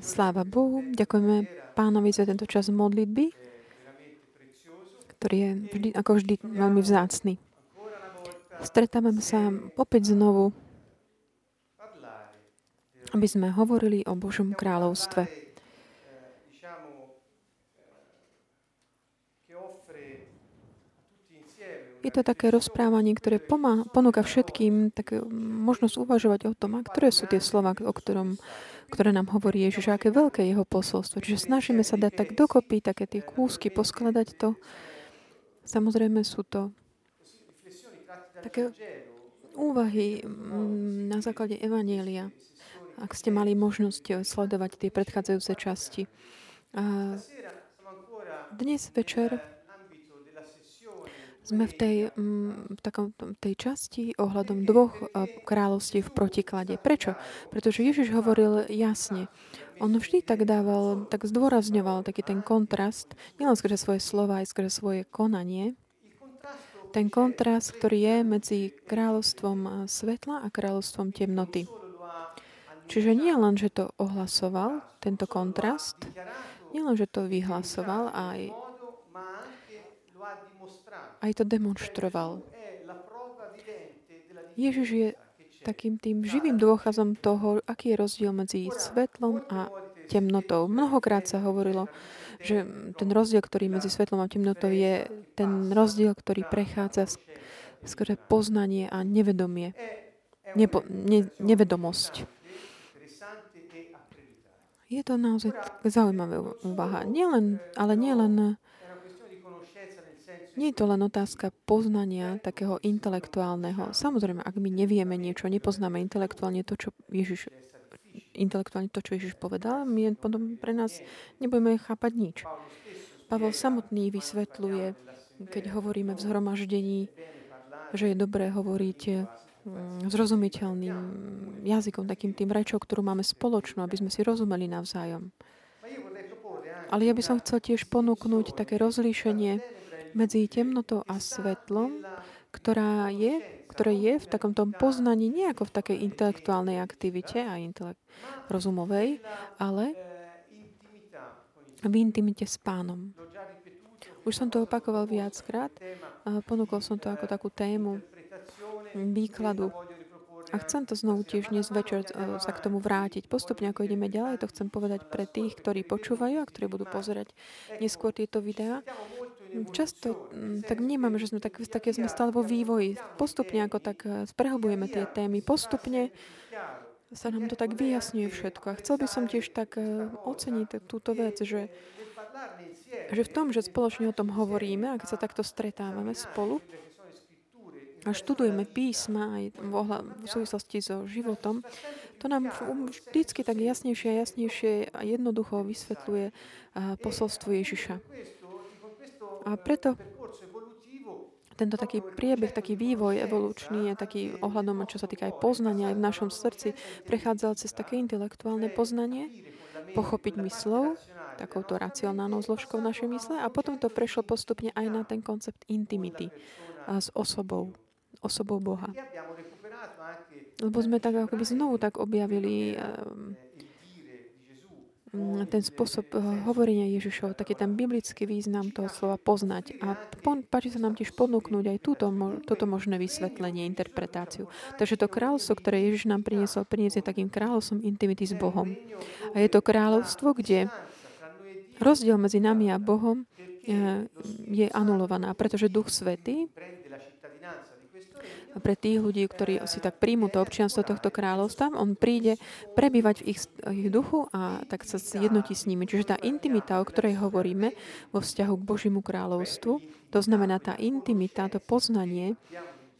Sláva Bohu, ďakujeme pánovi za tento čas modlitby, ktorý je vždy, ako vždy veľmi vzácný. Stretávame sa opäť znovu, aby sme hovorili o Božom kráľovstve. Je to také rozprávanie, ktoré pomá, ponúka všetkým také možnosť uvažovať o tom, a ktoré sú tie slova, o ktorom, ktoré nám hovorí Ježiš, aké veľké je jeho posolstvo. Čiže snažíme sa dať tak dokopy, také tie kúsky, poskladať to. Samozrejme sú to také úvahy na základe Evanielia, ak ste mali možnosť sledovať tie predchádzajúce časti. A dnes večer sme v tej, mm, v takom, tej časti ohľadom dvoch e, kráľovstiev v protiklade. Prečo? Pretože Ježiš hovoril jasne. On vždy tak dával, tak zdôrazňoval taký ten kontrast, nielen skrze svoje slova, aj skrze svoje konanie. Ten kontrast, ktorý je medzi kráľovstvom e, svetla a kráľovstvom temnoty. Čiže nie len, že to ohlasoval, tento kontrast, nie len, že to vyhlasoval, aj aj to demonstroval. Ježiš je takým tým živým dôkazom toho, aký je rozdiel medzi svetlom a temnotou. Mnohokrát sa hovorilo, že ten rozdiel, ktorý medzi svetlom a temnotou je ten rozdiel, ktorý prechádza skôr poznanie a nevedomie. Nepo, ne, nevedomosť. Je to naozaj zaujímavá úvaha. Nielen, ale nielen nie je to len otázka poznania takého intelektuálneho. Samozrejme, ak my nevieme niečo, nepoznáme intelektuálne to, čo Ježiš intelektuálne to, čo Ježiš povedal, my potom pre nás nebudeme chápať nič. Pavel samotný vysvetľuje, keď hovoríme v zhromaždení, že je dobré hovoriť mm, zrozumiteľným jazykom, takým tým rečou, ktorú máme spoločnú, aby sme si rozumeli navzájom. Ale ja by som chcel tiež ponúknuť také rozlíšenie medzi temnotou a svetlom, ktorá je, ktoré je v takom tom poznaní, nie ako v takej intelektuálnej aktivite a intelekt rozumovej, ale v intimite s pánom. Už som to opakoval viackrát. Ponúkol som to ako takú tému výkladu a chcem to znovu tiež dnes večer e, sa k tomu vrátiť. Postupne, ako ideme ďalej, to chcem povedať pre tých, ktorí počúvajú a ktorí budú pozerať neskôr tieto videá. Často mm, tak vnímame, že sme tak, také sme stále vo vývoji. Postupne, ako tak e, sprehlbujeme tie témy, postupne sa nám to tak vyjasňuje všetko. A chcel by som tiež tak e, oceniť túto vec, že, že v tom, že spoločne o tom hovoríme a keď sa takto stretávame spolu, a študujeme písma aj v súvislosti so životom, to nám vždycky tak jasnejšie a jasnejšie a jednoducho vysvetľuje posolstvo Ježiša. A preto tento taký priebeh, taký vývoj evolučný je taký ohľadom, čo sa týka aj poznania aj v našom srdci, prechádzal cez také intelektuálne poznanie, pochopiť myslov, takouto racionálnou zložkou našej mysle a potom to prešlo postupne aj na ten koncept intimity s osobou osobou Boha. Lebo sme tak ako znovu tak objavili ehm, ten spôsob eh, hovorenia Ježišov, taký ten biblický význam toho slova poznať. A páči sa nám tiež ponúknuť aj túto, toto možné vysvetlenie, interpretáciu. Takže to kráľovstvo, ktoré Ježiš nám priniesol, priniesť je takým kráľovstvom intimity s Bohom. A je to kráľovstvo, kde rozdiel medzi nami a Bohom eh, je anulovaná, pretože Duch Svetý pre tých ľudí, ktorí si tak príjmu to občianstvo tohto kráľovstva, on príde prebývať v ich, ich duchu a tak sa jednotí s nimi. Čiže tá intimita, o ktorej hovoríme vo vzťahu k Božiemu kráľovstvu, to znamená tá intimita, to poznanie,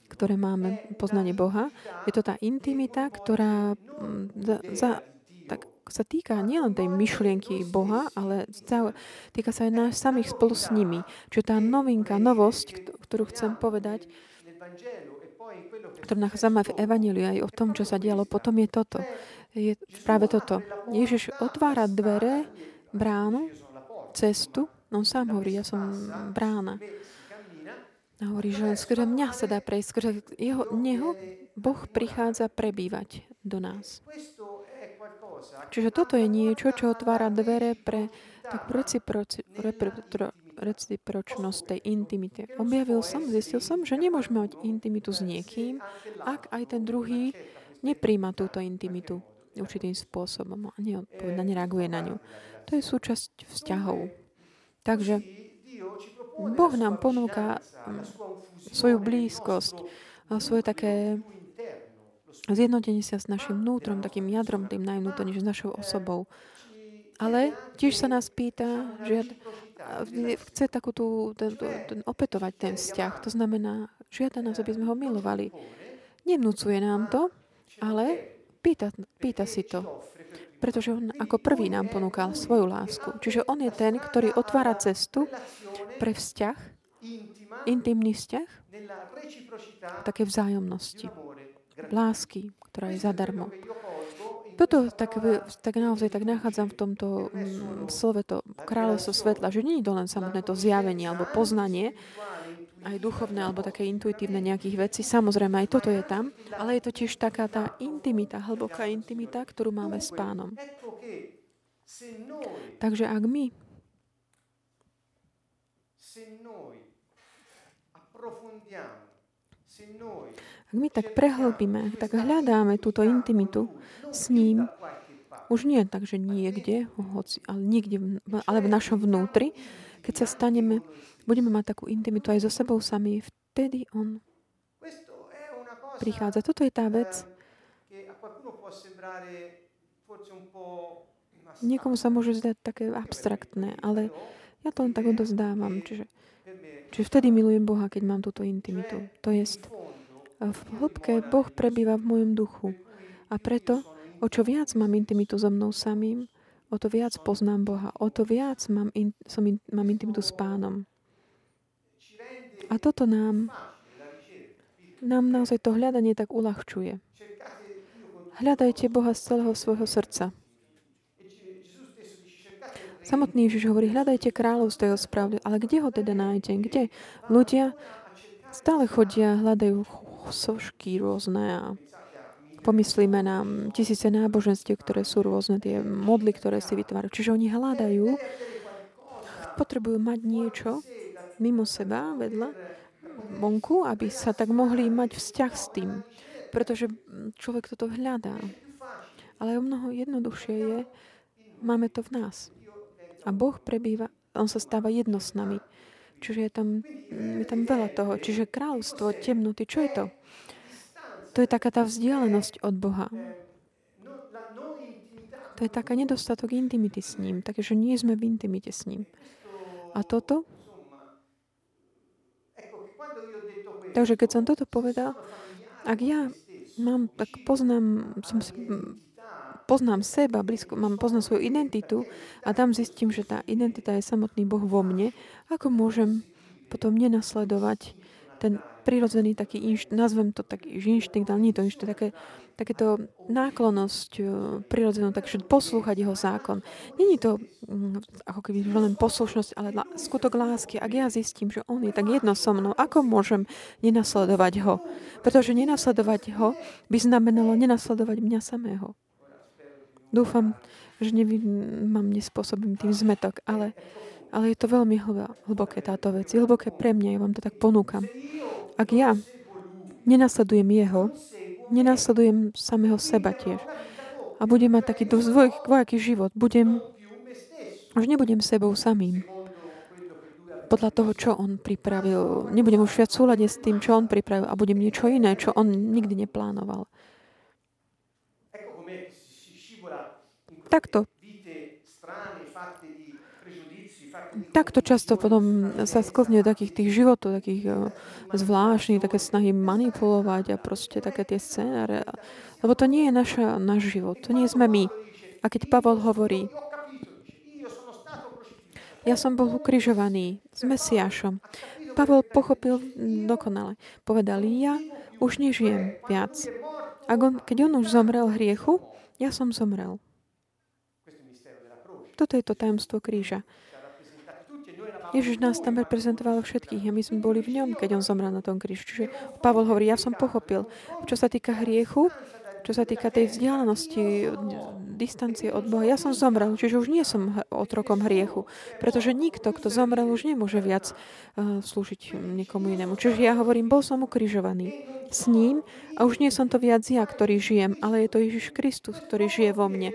ktoré máme, poznanie Boha, je to tá intimita, ktorá mm, za, za, tak sa týka nielen tej myšlienky Boha, ale týka sa aj nás samých spolu s nimi. Čiže tá novinka, novosť, ktorú chcem povedať, ktorú nachádzame v Evangeliu aj o tom, čo sa dialo potom, je toto. Je práve toto. Ježiš otvára dvere, bránu, cestu. On sám hovorí, ja som brána. A hovorí, že len skrze mňa sa dá prejsť, skrze jeho, neho Boh prichádza prebývať do nás. Čiže toto je niečo, čo otvára dvere pre takú reciproci, repro, recipročnosť tej intimite. Objavil som, zistil som, že nemôžeme mať intimitu s niekým, ak aj ten druhý nepríjma túto intimitu určitým spôsobom a neodpoveda, nereaguje na ňu. To je súčasť vzťahov. Takže Boh nám ponúka mm, svoju blízkosť, svoje také zjednotenie sa s našim vnútrom, takým jadrom, tým najvnútornejším, s našou osobou. Ale tiež sa nás pýta, že chce takú tú, ten, ten, opetovať ten vzťah. To znamená, žiada nás, aby sme ho milovali. Nevnúcuje nám to, ale pýta, pýta si to. Pretože on ako prvý nám ponúkal svoju lásku. Čiže on je ten, ktorý otvára cestu pre vzťah, intimný vzťah, také vzájomnosti, lásky, ktorá je zadarmo. Toto tak, tak naozaj tak nachádzam v tomto mm, slove to kráľovstvo svetla, že nie je to len samotné to zjavenie alebo poznanie, aj duchovné alebo také intuitívne nejakých vecí. Samozrejme, aj toto je tam, ale je to tiež taká tá intimita, hlboká intimita, ktorú máme s pánom. Takže ak my ak my tak prehlbíme, tak hľadáme túto intimitu s ním, už nie tak, že niekde, hoci, ale niekde, ale v našom vnútri, keď sa staneme, budeme mať takú intimitu aj so sebou sami, vtedy on prichádza. Toto je tá vec, Niekomu sa môže zdať také abstraktné, ale ja to len tak odozdávam. Čiže Čiže vtedy milujem Boha, keď mám túto intimitu. To je v hĺbke Boh prebýva v mojom duchu. A preto, o čo viac mám intimitu so mnou samým, o to viac poznám Boha. O to viac mám, in, som in, mám intimitu s pánom. A toto nám, nám naozaj to hľadanie tak uľahčuje. Hľadajte Boha z celého svojho srdca. Samotný Ježiš hovorí, hľadajte kráľovstvo jeho správne. Ale kde ho teda nájdete? Kde? Ľudia stále chodia, hľadajú sošky rôzne a pomyslíme na tisíce náboženstiev, ktoré sú rôzne, tie modly, ktoré si vytvárajú. Čiže oni hľadajú, potrebujú mať niečo mimo seba, vedľa, vonku, aby sa tak mohli mať vzťah s tým. Pretože človek toto hľadá. Ale o mnoho jednoduchšie je, máme to v nás. A Boh prebýva, On sa stáva jedno s nami. Čiže je tam, je tam veľa toho. Čiže kráľovstvo temnoty, čo je to? To je taká tá vzdialenosť od Boha. To je taká nedostatok intimity s ním. Takže nie sme v intimite s ním. A toto? Takže keď som toto povedal, ak ja mám, tak poznám, som si poznám seba, blízko, mám, poznám svoju identitu a tam zistím, že tá identita je samotný Boh vo mne, ako môžem potom nenasledovať ten prirodzený taký, inš, nazvem to taký inštinkt, ale nie to inštinkt, také, takéto náklonosť e, prirodzenú, takže poslúchať jeho zákon. Není to mm, ako keby len poslušnosť, ale skutok lásky. Ak ja zistím, že on je tak jedno so mnou, ako môžem nenasledovať ho? Pretože nenasledovať ho by znamenalo nenasledovať mňa samého. Dúfam, že nevy, mám nespôsobím tým zmetok, ale, ale je to veľmi hlboké táto vec. Je hlboké pre mňa, ja vám to tak ponúkam. Ak ja nenasledujem jeho, nenasledujem samého seba tiež a budem mať taký dvojaký život, budem, už nebudem sebou samým podľa toho, čo on pripravil. Nebudem už viac súľade s tým, čo on pripravil a budem niečo iné, čo on nikdy neplánoval. Takto takto často potom sa sklzne do takých tých životov, takých uh, zvláštnych, také snahy manipulovať a proste také tie scénáre. Lebo to nie je naša, náš život, to nie sme my. A keď Pavol hovorí, ja som bol ukrižovaný s Mesiášom. Pavol pochopil dokonale. Povedal, ja už nežijem viac. A keď on už zomrel hriechu, ja som zomrel. Toto je to tajomstvo kríža. Ježiš nás tam reprezentoval všetkých a my sme boli v ňom, keď on zomrel na tom kríži. Čiže Pavol hovorí, ja som pochopil, čo sa týka hriechu, čo sa týka tej vzdialenosti distancie od Boha. Ja som zomrel, čiže už nie som otrokom hriechu, pretože nikto, kto zomrel, už nemôže viac uh, slúžiť niekomu inému. Čiže ja hovorím, bol som ukrižovaný s ním a už nie som to viac ja, ktorý žijem, ale je to Ježiš Kristus, ktorý žije vo mne.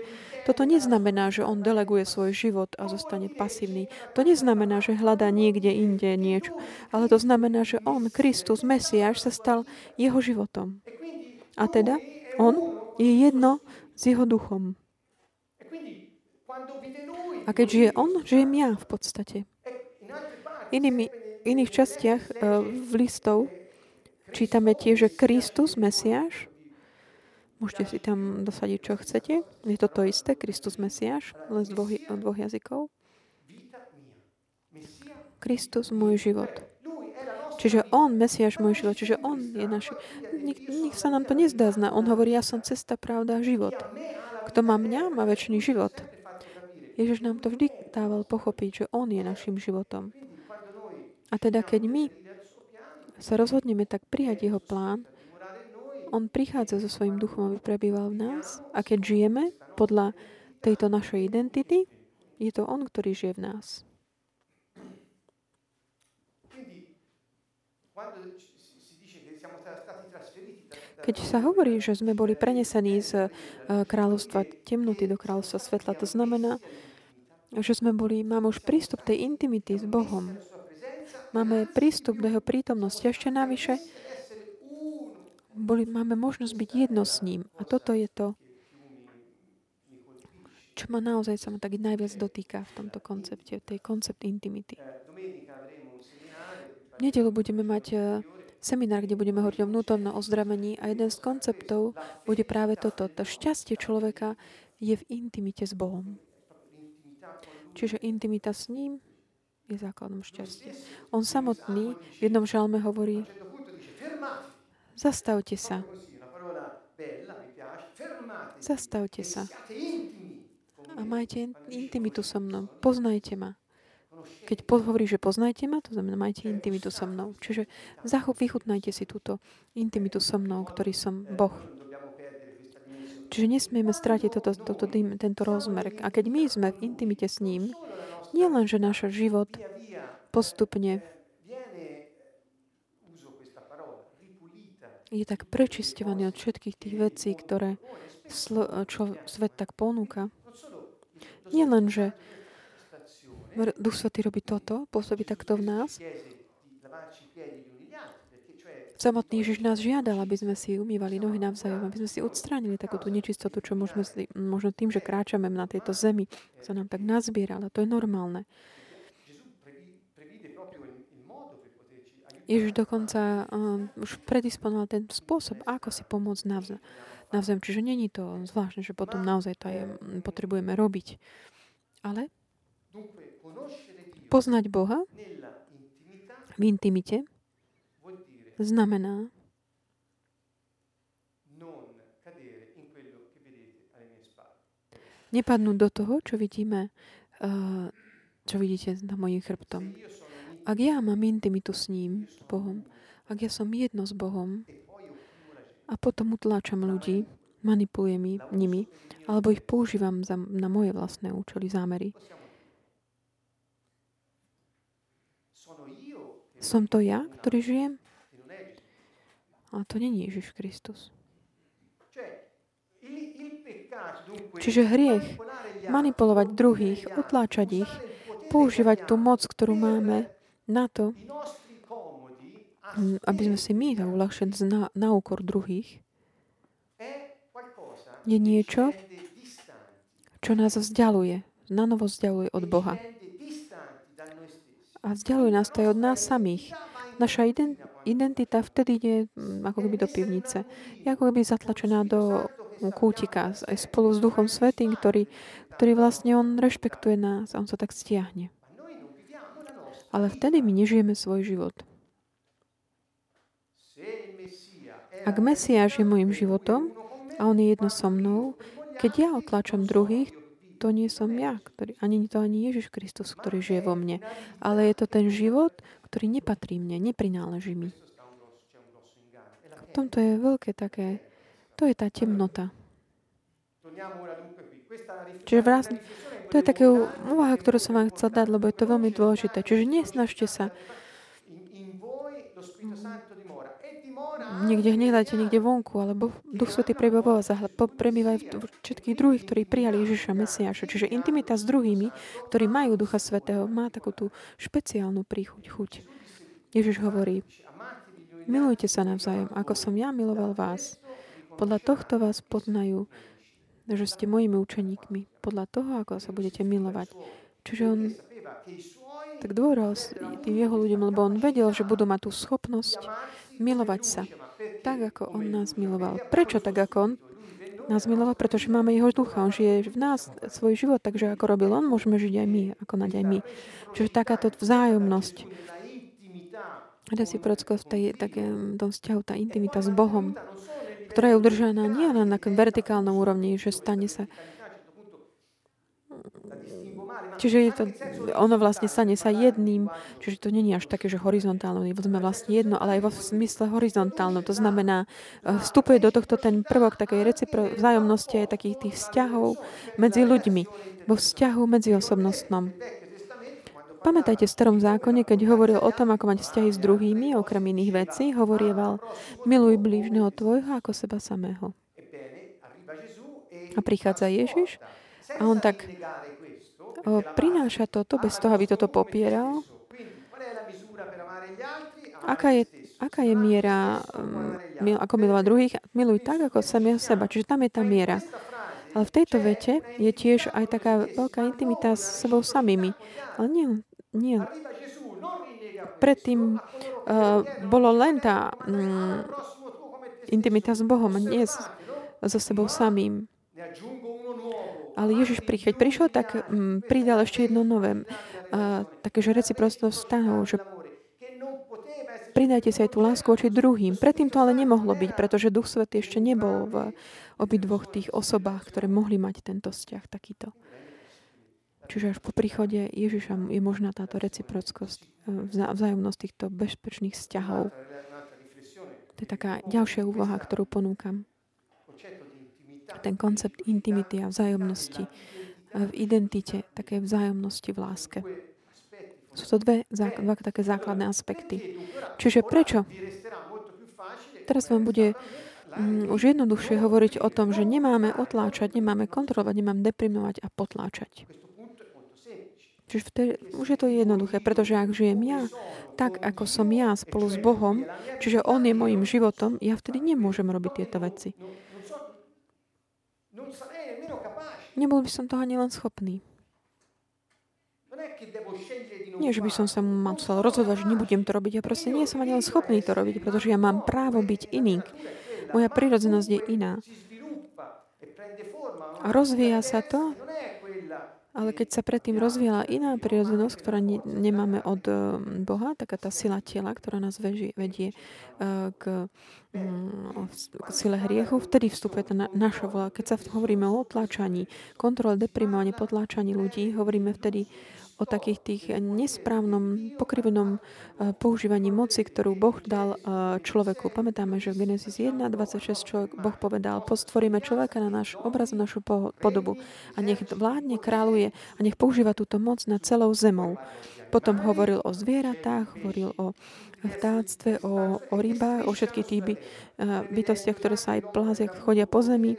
Toto neznamená, že on deleguje svoj život a zostane pasívny. To neznamená, že hľadá niekde inde niečo. Ale to znamená, že on, Kristus, Mesiáš, sa stal jeho životom. A teda on je jedno s jeho duchom. A keď žije on, žijem ja v podstate. Inými, iných častiach uh, v listov čítame tiež, že Kristus, Mesiáš, Môžete si tam dosadiť, čo chcete. Je to to isté, Kristus Mesiáš, len z dvoch, dvoch jazykov. Kristus, môj život. Čiže On, Mesiáš, môj život. Čiže On je náš. Nik, nik sa nám to nezdá zna. On hovorí, ja som cesta, pravda, život. Kto má mňa, má väčší život. Ježiš nám to vždy dával pochopiť, že On je našim životom. A teda, keď my sa rozhodneme tak prijať Jeho plán, on prichádza so svojím duchom, aby prebýval v nás. A keď žijeme podľa tejto našej identity, je to On, ktorý žije v nás. Keď sa hovorí, že sme boli prenesení z eh, kráľovstva temnoty do kráľovstva svetla, to znamená, že sme boli, máme už prístup tej intimity s Bohom. Máme prístup do Jeho prítomnosti. Ešte navyše, boli, máme možnosť byť jedno s ním. A toto je to, čo ma naozaj sa ma tak najviac dotýka v tomto koncepte, tej koncept intimity. V nedelu budeme mať e, seminár, kde budeme hovoriť o vnútornom ozdravení a jeden z konceptov bude práve toto. To šťastie človeka je v intimite s Bohom. Čiže intimita s ním je základom šťastia. On samotný v jednom žalme hovorí, Zastavte sa. Zastavte sa. A majte intimitu so mnou. Poznajte ma. Keď hovorí, že poznajte ma, to znamená, majte intimitu so mnou. Čiže zachop, vychutnajte si túto intimitu so mnou, ktorý som Boh. Čiže nesmieme strátiť toto, toto, tento rozmer. A keď my sme v intimite s ním, nie len, že náš život postupne je tak prečistovaný od všetkých tých vecí, ktoré čo svet tak ponúka. Nie len, že Duch Svetý robí toto, pôsobí takto v nás. Samotný Ježiš nás žiadal, aby sme si umývali nohy navzájom, aby sme si odstránili takú tú nečistotu, čo si, možno tým, že kráčame na tejto zemi, sa nám tak nazbiera, ale to je normálne. Ježiš dokonca um, už predisponoval ten spôsob, ako si pomôcť navzájom. navzájom. Čiže není to zvláštne, že potom naozaj to aj potrebujeme robiť. Ale poznať Boha v intimite znamená nepadnúť do toho, čo vidíme, uh, čo vidíte na mojim chrbtom. Ak ja mám intimitu s ním, Bohom, ak ja som jedno s Bohom a potom utláčam ľudí, manipulujem nimi, alebo ich používam za, na moje vlastné účely, zámery. Som to ja, ktorý žijem? Ale to není Ježiš Kristus. Čiže hriech, manipulovať druhých, utláčať ich, používať tú moc, ktorú máme na to, aby sme si my to uľahčili na, na úkor druhých, je niečo, čo nás vzdialuje, na novo vzdialuje od Boha. A vzdialuje nás to aj od nás samých. Naša identita vtedy ide mm, ako keby do pivnice. Je ako keby zatlačená do kútika aj spolu s Duchom Svetým, ktorý, ktorý vlastne on rešpektuje nás a on sa tak stiahne. Ale vtedy my nežijeme svoj život. Ak Mesiáš je môjim životom a on je jedno so mnou, keď ja otlačam druhých, to nie som ja, ktorý, ani to ani Ježiš Kristus, ktorý žije vo mne. Ale je to ten život, ktorý nepatrí mne, neprináleží mi. V tomto je veľké také, to je tá temnota. Čiže vlastne, to je také úvaha, ktorú som vám chcel dať, lebo je to veľmi dôležité. Čiže nesnažte sa niekde hľadajte niekde vonku, alebo Duch Svetý prebýva vo vás a prebýva všetkých druhých, ktorí prijali Ježiša Mesiáša. Čiže intimita s druhými, ktorí majú Ducha Svetého, má takú tú špeciálnu príchuť, chuť. Ježiš hovorí, milujte sa navzájom, ako som ja miloval vás. Podľa tohto vás poznajú, že ste mojimi učeníkmi. Podľa toho, ako sa budete milovať. Čiže on tak dôveroval tým jeho ľuďom, lebo on vedel, že budú mať tú schopnosť milovať sa tak, ako on nás miloval. Prečo tak, ako on nás miloval? Pretože máme jeho ducha. On žije v nás svoj život, takže ako robil on, môžeme žiť aj my, ako nať aj my. Čiže takáto vzájomnosť, reciprockosť v tej, také, tom vzťahu, tá intimita s Bohom, ktorá je udržaná nie len na vertikálnom úrovni, že stane sa Čiže je to, ono vlastne stane sa jedným, čiže to není až také, že horizontálne, sme vlastne jedno, ale aj vo smysle horizontálno. To znamená, e, vstupuje do tohto ten prvok takej recipro, vzájomnosti aj takých tých vzťahov medzi ľuďmi, vo vzťahu medzi osobnostnom. Pamätajte v starom zákone, keď hovoril o tom, ako mať vzťahy s druhými, okrem iných vecí, hovorieval, miluj blížneho tvojho ako seba samého. A prichádza Ježiš a on tak prináša toto bez toho, aby toto popieral? Aká je, aká je miera, um, ako milovať druhých? Miluj tak, ako samého seba. Čiže tam je tá miera. Ale v tejto vete je tiež aj taká veľká intimita s sebou samými. Ale nie, nie. Predtým uh, bolo len tá um, intimita s Bohom, nie so sebou samým. Ale Ježiš, keď prišiel, tak mm, pridal ešte jedno nové, uh, také, že reciprocnosť vzťahov, že pridajte si aj tú lásku voči druhým. Predtým to ale nemohlo byť, pretože Duch Svetý ešte nebol v obidvoch tých osobách, ktoré mohli mať tento vzťah takýto. Čiže až po príchode Ježiša je možná táto reciprockosť, e, vzájomnosť týchto bezpečných vzťahov. To je taká ďalšia úvaha, ktorú ponúkam ten koncept intimity a vzájomnosti v identite, také vzájomnosti v láske. Sú to dve, dva také základné aspekty. Čiže prečo? Teraz vám bude um, už jednoduchšie hovoriť o tom, že nemáme otláčať, nemáme kontrolovať, nemáme deprimovať a potláčať. Čiže vtedy, už je to jednoduché, pretože ak žijem ja, tak ako som ja spolu s Bohom, čiže On je môjim životom, ja vtedy nemôžem robiť tieto veci. Nebol by som toho ani len schopný. Nie, že by som sa musel rozhodovať, že nebudem to robiť. Ja proste nie som ani len schopný to robiť, pretože ja mám právo byť iný. Moja prírodzenosť je iná. A rozvíja sa to ale keď sa predtým rozvíjala iná prírodzenosť, ktorá ne, nemáme od eh, Boha, taká tá sila tela, ktorá nás vedie, vedie k, mm, k sile hriechu, vtedy vstupuje tá naša vola. Keď sa hovoríme o otláčaní, kontrole, deprimovaní, potláčaní ľudí, hovoríme vtedy o takých tých nesprávnom, pokrivenom eh, používaní moci, ktorú Boh dal eh, človeku. Pamätáme, že v Genesis 1, 26 človek, Boh povedal, postvoríme človeka na náš obraz, na našu podobu a nech vládne, kráľuje a nech používa túto moc nad celou zemou. Potom hovoril o zvieratách, hovoril o vtáctve, o, o rybách, o všetkých tých by, uh, bytostiach, ktoré sa aj plázia, chodia po zemi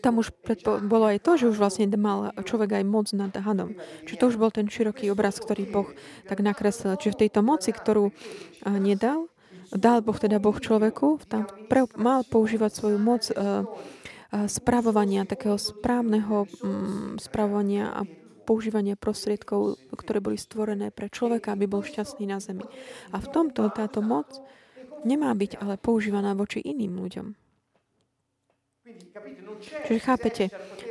tam už predpo- bolo aj to, že už vlastne mal človek aj moc nad hadom. Čiže to už bol ten široký obraz, ktorý Boh tak nakreslil. Čiže v tejto moci, ktorú nedal, dal Boh teda Boh človeku, tam pre, mal používať svoju moc uh, spravovania, takého správneho um, spravovania a používania prostriedkov, ktoré boli stvorené pre človeka, aby bol šťastný na zemi. A v tomto táto moc nemá byť ale používaná voči iným ľuďom. Čiže chápete,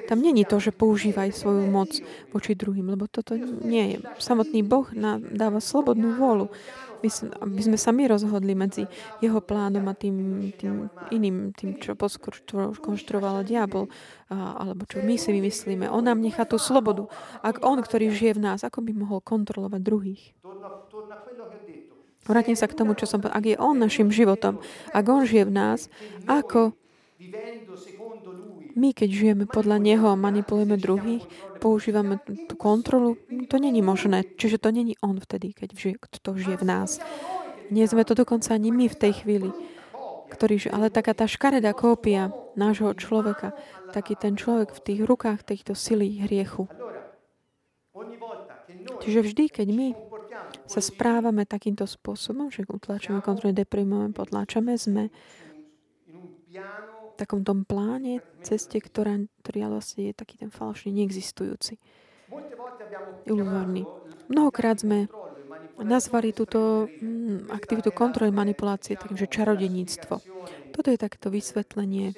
tam není to, že používaj svoju moc voči druhým, lebo toto nie je. Samotný Boh nám dáva slobodnú vôľu, aby sme sami rozhodli medzi jeho plánom a tým, tým iným, tým, čo konštruoval diabol, alebo čo my si vymyslíme. On nám nechá tú slobodu. Ak on, ktorý žije v nás, ako by mohol kontrolovať druhých? Vrátim sa k tomu, čo som povedal. Ak je on našim životom, ak on žije v nás, ako My, keď žijeme podľa Neho a manipulujeme druhých, používame tú kontrolu, to není možné. Čiže to není On vtedy, keď žije, to žije v nás. Nie sme to dokonca ani my v tej chvíli. Ktorý, ale taká tá škaredá kópia nášho človeka, taký ten človek v tých rukách týchto sily hriechu. Čiže vždy, keď my sa správame takýmto spôsobom, že utlačame, kontrolne deprimujeme, potláčame, sme takom tom pláne, ceste, ktorá, ktorý vlastne je taký ten falošný, neexistujúci. Iluzórny. Mnohokrát sme nazvali túto mm, aktivitu kontroly manipulácie takže čarodeníctvo. Toto je takto vysvetlenie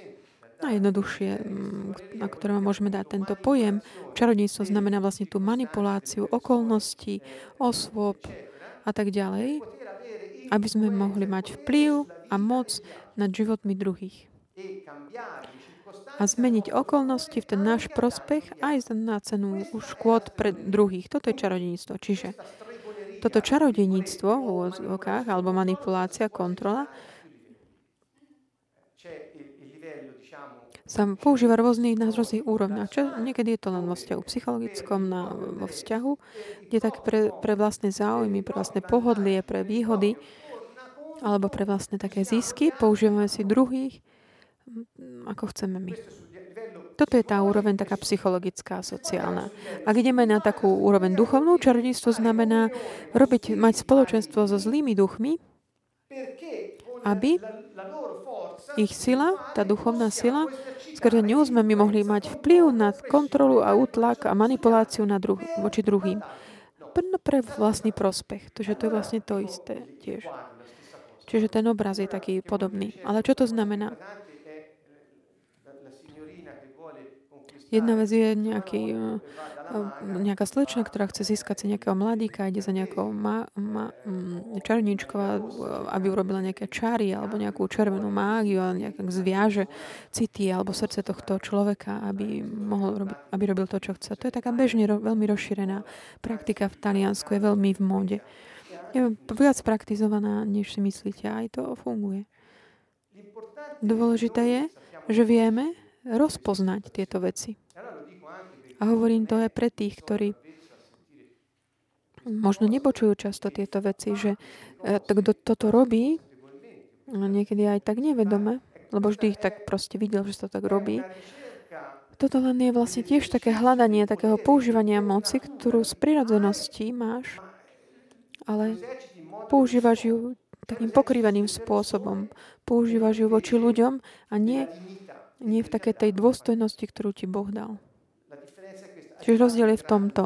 najjednoduchšie, mm, na ktoré môžeme dať tento pojem. Čarodníctvo znamená vlastne tú manipuláciu okolností, osôb a tak ďalej, aby sme mohli mať vplyv a moc nad životmi druhých. A zmeniť okolnosti v ten náš prospech aj na cenu škôd pre druhých. Toto je čarodejníctvo. Čiže toto čarodejníctvo v úvodzovkách alebo manipulácia, kontrola sa používa rôznych, na rôznych úrovniach. Čo, niekedy je to len vo vzťahu psychologickom, na, vo vzťahu, kde tak pre, pre vlastné záujmy, pre vlastné pohodlie, pre výhody, alebo pre vlastné také zisky, používame si druhých, ako chceme my. Toto je tá úroveň taká psychologická, sociálna. Ak ideme na takú úroveň duchovnú, čarodejstvo znamená robiť, mať spoločenstvo so zlými duchmi, aby ich sila, tá duchovná sila, skrze ňu sme my mohli mať vplyv na kontrolu a útlak a manipuláciu na druh- voči druhým. Pre vlastný prospech. Takže to je vlastne to isté tiež. Čiže ten obraz je taký podobný. Ale čo to znamená? Jedna vec je nejaký, eh, eh, nejaká slečna, ktorá chce získať si nejakého mladíka, ide za nejakou ma, ma, mm, čarničkou, eh, aby urobila nejaké čary alebo nejakú červenú mágiu a nejak zviaže city alebo srdce tohto človeka, aby, mohol aby robil to, čo chce. To je taká bežne veľmi rozšírená praktika v Taliansku, je veľmi v móde. Je viac praktizovaná, než si myslíte. Aj to funguje. Dôležité je, že vieme, rozpoznať tieto veci. A hovorím to aj pre tých, ktorí možno nepočujú často tieto veci, že e, kto toto robí, niekedy aj tak nevedome, lebo vždy ich tak proste videl, že sa to tak robí. Toto len je vlastne tiež také hľadanie takého používania moci, ktorú z prirodzenosti máš, ale používaš ju takým pokrývaným spôsobom. Používaš ju voči ľuďom a nie nie v takej tej dôstojnosti, ktorú ti Boh dal. Čiže rozdiel je v tomto.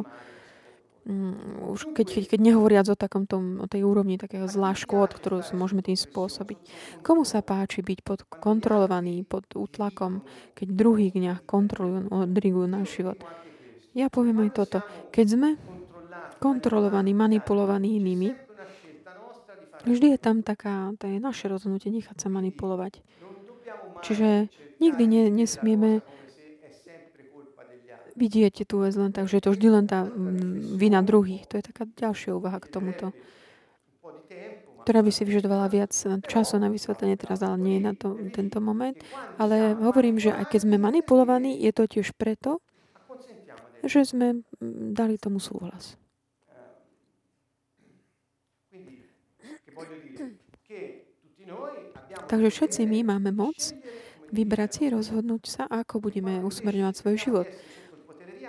Mm, už keď, keď nehovoriac o, takom tom, o tej úrovni takého zlá škôd, ktorú môžeme tým spôsobiť. Komu sa páči byť pod kontrolovaný, pod útlakom, keď druhý nejak kontrolujú, odrigujú náš život? Ja poviem aj toto. Keď sme kontrolovaní, manipulovaní inými, vždy je tam taká, to je naše rozhodnutie nechať sa manipulovať. Čiže nikdy ne, nesmieme vidieť tú vec len tak, že je to vždy len tá mm, vina druhých. To je taká ďalšia úvaha k tomuto, ktorá by si vyžadovala viac času na vysvetlenie teraz, ale nie na to, tento moment. Ale hovorím, že aj keď sme manipulovaní, je to tiež preto, že sme mm, dali tomu súhlas. Takže všetci my máme moc vybrať si, rozhodnúť sa, ako budeme usmerňovať svoj život.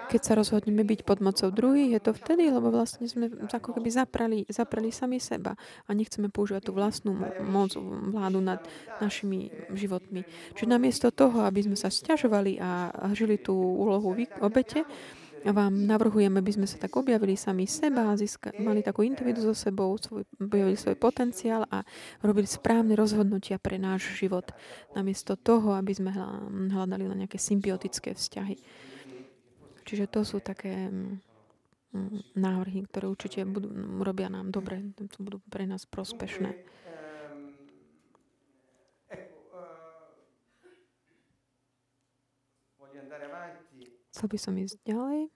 Keď sa rozhodneme byť pod mocou druhých, je to vtedy, lebo vlastne sme ako keby zaprali, zaprali sami seba a nechceme používať tú vlastnú moc, vládu nad našimi životmi. Čiže namiesto toho, aby sme sa stiažovali a žili tú úlohu obete, vám navrhujem, aby sme sa tak objavili sami seba, získa, mali takú individu so sebou, svoj, objavili svoj potenciál a robili správne rozhodnutia pre náš život. Namiesto toho, aby sme hľadali na nejaké symbiotické vzťahy. Čiže to sú také mm, mm, návrhy, ktoré určite budú, robia nám dobre, budú pre nás prospešné. Chcel by som ísť ďalej.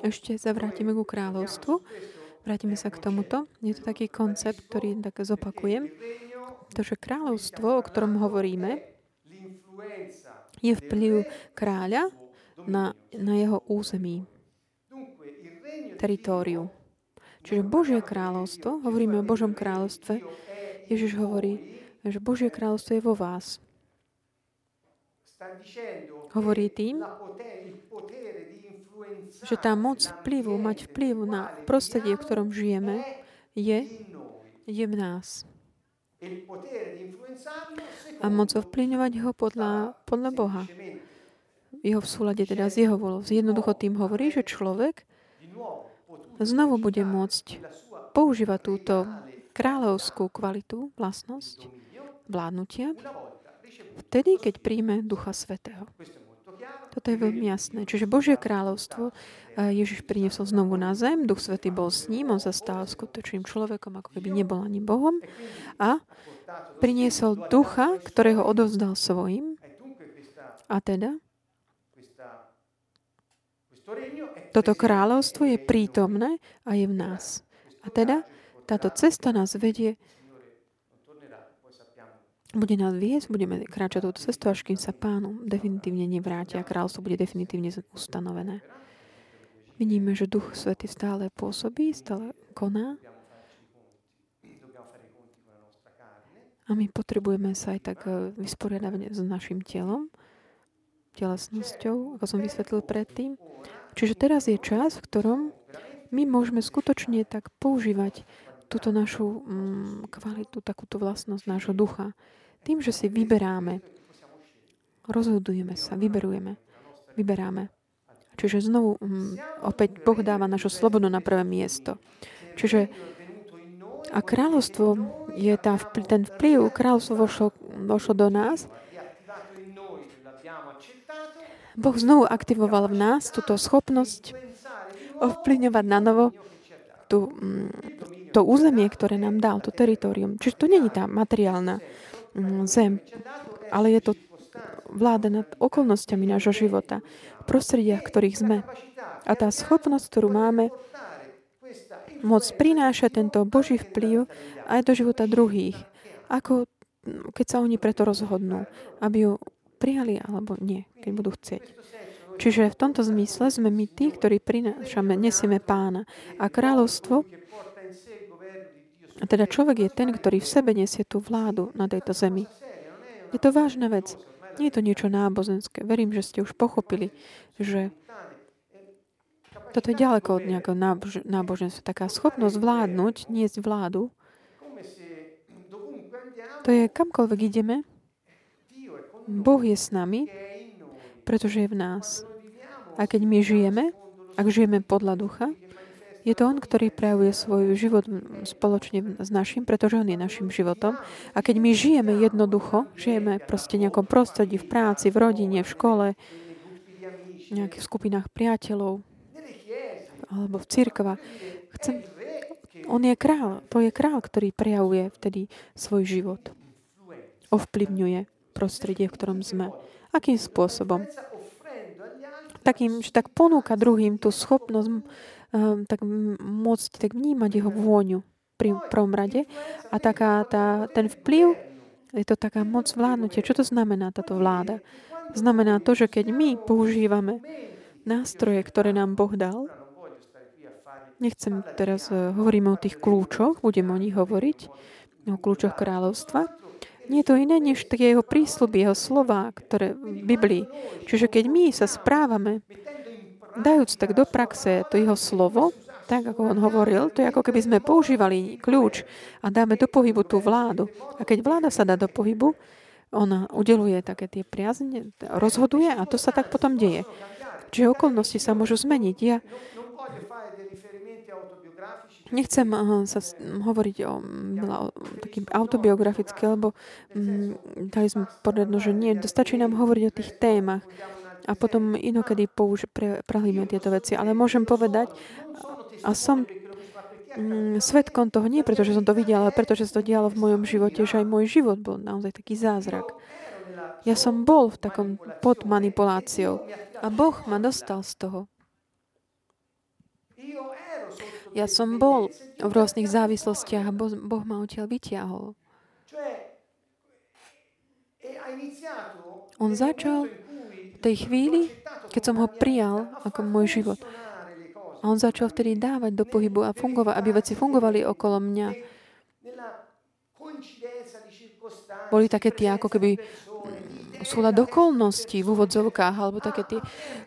Ešte sa vrátime ku kráľovstvu. Vrátime sa k tomuto. Je to taký koncept, ktorý tak zopakujem. To, že kráľovstvo, o ktorom hovoríme, je vplyv kráľa na, na jeho území, teritóriu. Čiže Božie kráľovstvo, hovoríme o Božom kráľovstve, Ježiš hovorí, že Božie kráľovstvo je vo vás. Hovorí tým, že tá moc vplyvu, mať vplyv na prostredie, v ktorom žijeme, je, je v nás. A moc ovplyvňovať ho podľa, podľa Boha. Jeho v súlade teda s jeho volou. Jednoducho tým hovorí, že človek znovu bude môcť používať túto kráľovskú kvalitu, vlastnosť vládnutia, vtedy, keď príjme Ducha Svetého. Toto je veľmi jasné. Čiže Božie kráľovstvo eh, Ježiš priniesol znovu na zem, Duch Svetý bol s ním, on sa stal skutočným človekom, ako keby nebol ani Bohom a priniesol ducha, ktorého odovzdal svojim a teda toto kráľovstvo je prítomné a je v nás. A teda táto cesta nás vedie bude nás viesť, budeme kráčať touto cestou, až kým sa pánu definitívne nevráti a kráľstvo bude definitívne ustanovené. Vidíme, že Duch Svety stále pôsobí, stále koná. A my potrebujeme sa aj tak e, vysporiadať s našim telom, telesnosťou, ako som vysvetlil predtým. Čiže teraz je čas, v ktorom my môžeme skutočne tak používať túto našu mm, kvalitu, takúto vlastnosť nášho ducha. Tým, že si vyberáme, rozhodujeme sa, vyberujeme, vyberáme. Čiže znovu mm, opäť Boh dáva našu slobodu na prvé miesto. Čiže a kráľovstvo je tá, ten vplyv, kráľovstvo vošlo, vošlo do nás, Boh znovu aktivoval v nás túto schopnosť ovplyvňovať na novo tú, mm, to územie, ktoré nám dal, to teritorium. Čiže to není tá materiálna mm, zem, ale je to vláda nad okolnostiami nášho života, v prostrediach, ktorých sme. A tá schopnosť, ktorú máme, môcť prinášať tento Boží vplyv aj do života druhých. Ako keď sa oni preto rozhodnú, aby ju prijali alebo nie, keď budú chcieť. Čiže v tomto zmysle sme my tí, ktorí prinášame, nesieme pána. A kráľovstvo, teda človek je ten, ktorý v sebe nesie tú vládu na tejto zemi. Je to vážna vec. Nie je to niečo náboženské. Verím, že ste už pochopili, že toto je ďaleko od nejakého náboženstva. Taká schopnosť vládnuť, niesť vládu, to je kamkoľvek ideme, Boh je s nami, pretože je v nás. A keď my žijeme, ak žijeme podľa ducha, je to On, ktorý prejavuje svoj život spoločne s našim, pretože On je našim životom. A keď my žijeme jednoducho, žijeme proste v nejakom prostredí, v práci, v rodine, v škole, v nejakých skupinách priateľov alebo v cirkva. Chcem... On je král. To je král, ktorý prejavuje vtedy svoj život. Ovplyvňuje prostredie, v ktorom sme. Akým spôsobom? Takým, že tak ponúka druhým tú schopnosť um, tak môcť tak vnímať jeho vôňu pri prvom rade. A taká tá, ten vplyv, je to taká moc vládnutia. Čo to znamená táto vláda? Znamená to, že keď my používame nástroje, ktoré nám Boh dal, nechcem teraz, uh, hovoríme o tých kľúčoch, budem o nich hovoriť, o kľúčoch kráľovstva, nie je to iné, než tie jeho prísľuby, jeho slova, ktoré v Biblii. Čiže keď my sa správame, dajúc tak do praxe to jeho slovo, tak ako on hovoril, to je ako keby sme používali kľúč a dáme do pohybu tú vládu. A keď vláda sa dá do pohybu, ona udeluje také tie priazne, rozhoduje a to sa tak potom deje. Čiže okolnosti sa môžu zmeniť. Ja Nechcem sa hovoriť o, o takým autobiograficky, lebo um, dali sme poradno, že nie, stačí nám hovoriť o tých témach a potom inokedy použ- pre, prehľíme tieto veci. Ale môžem povedať, a som um, svetkom toho, nie preto, že som to videl, ale preto, že sa to dialo v mojom živote, že aj môj život bol naozaj taký zázrak. Ja som bol v takom pod manipuláciou a Boh ma dostal z toho. Ja som bol v rôznych závislostiach a Boh, ma odtiaľ vyťahol. On začal v tej chvíli, keď som ho prijal ako môj život. A on začal vtedy dávať do pohybu a fungovať, aby veci fungovali okolo mňa. Boli také tie ako keby súľad okolností v úvodzovkách, alebo také tie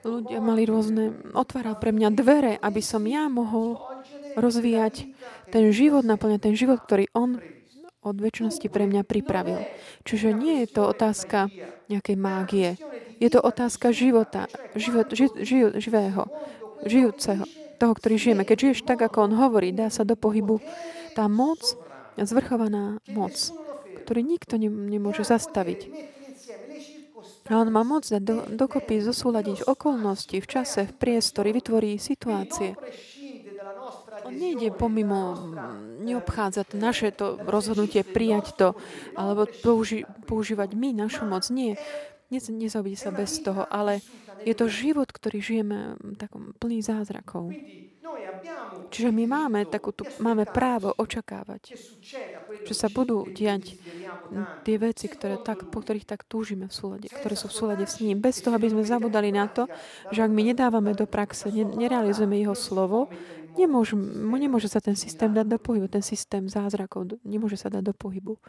ľudia mali rôzne, otváral pre mňa dvere, aby som ja mohol rozvíjať ten život, naplňať ten život, ktorý on od väčšnosti pre mňa pripravil. Čiže nie je to otázka nejakej mágie. Je to otázka života, život, ži, ži, živého, žijúceho, toho, ktorý žijeme. Keď žiješ tak, ako on hovorí, dá sa do pohybu tá moc, zvrchovaná moc, ktorý nikto nemôže zastaviť. A on má moc dať do, dokopy, zosúľadiť okolnosti v čase, v priestore, vytvorí situácie. Nejde pomimo neobchádzať naše to rozhodnutie, prijať to, alebo použi- používať my našu moc. Nie. Nezobí sa bez toho, ale je to život, ktorý žijeme takom plný zázrakov. Čiže my máme, takú, tu, máme právo očakávať, že sa budú diať tie veci, ktoré tak, po ktorých tak túžime v súlade, ktoré sú v súlade s ním. Bez toho, aby sme zabudali na to, že ak my nedávame do praxe, nerealizujeme jeho slovo, nemôže, nemôže sa ten systém dať do pohybu. Ten systém zázrakov nemôže sa dať do pohybu.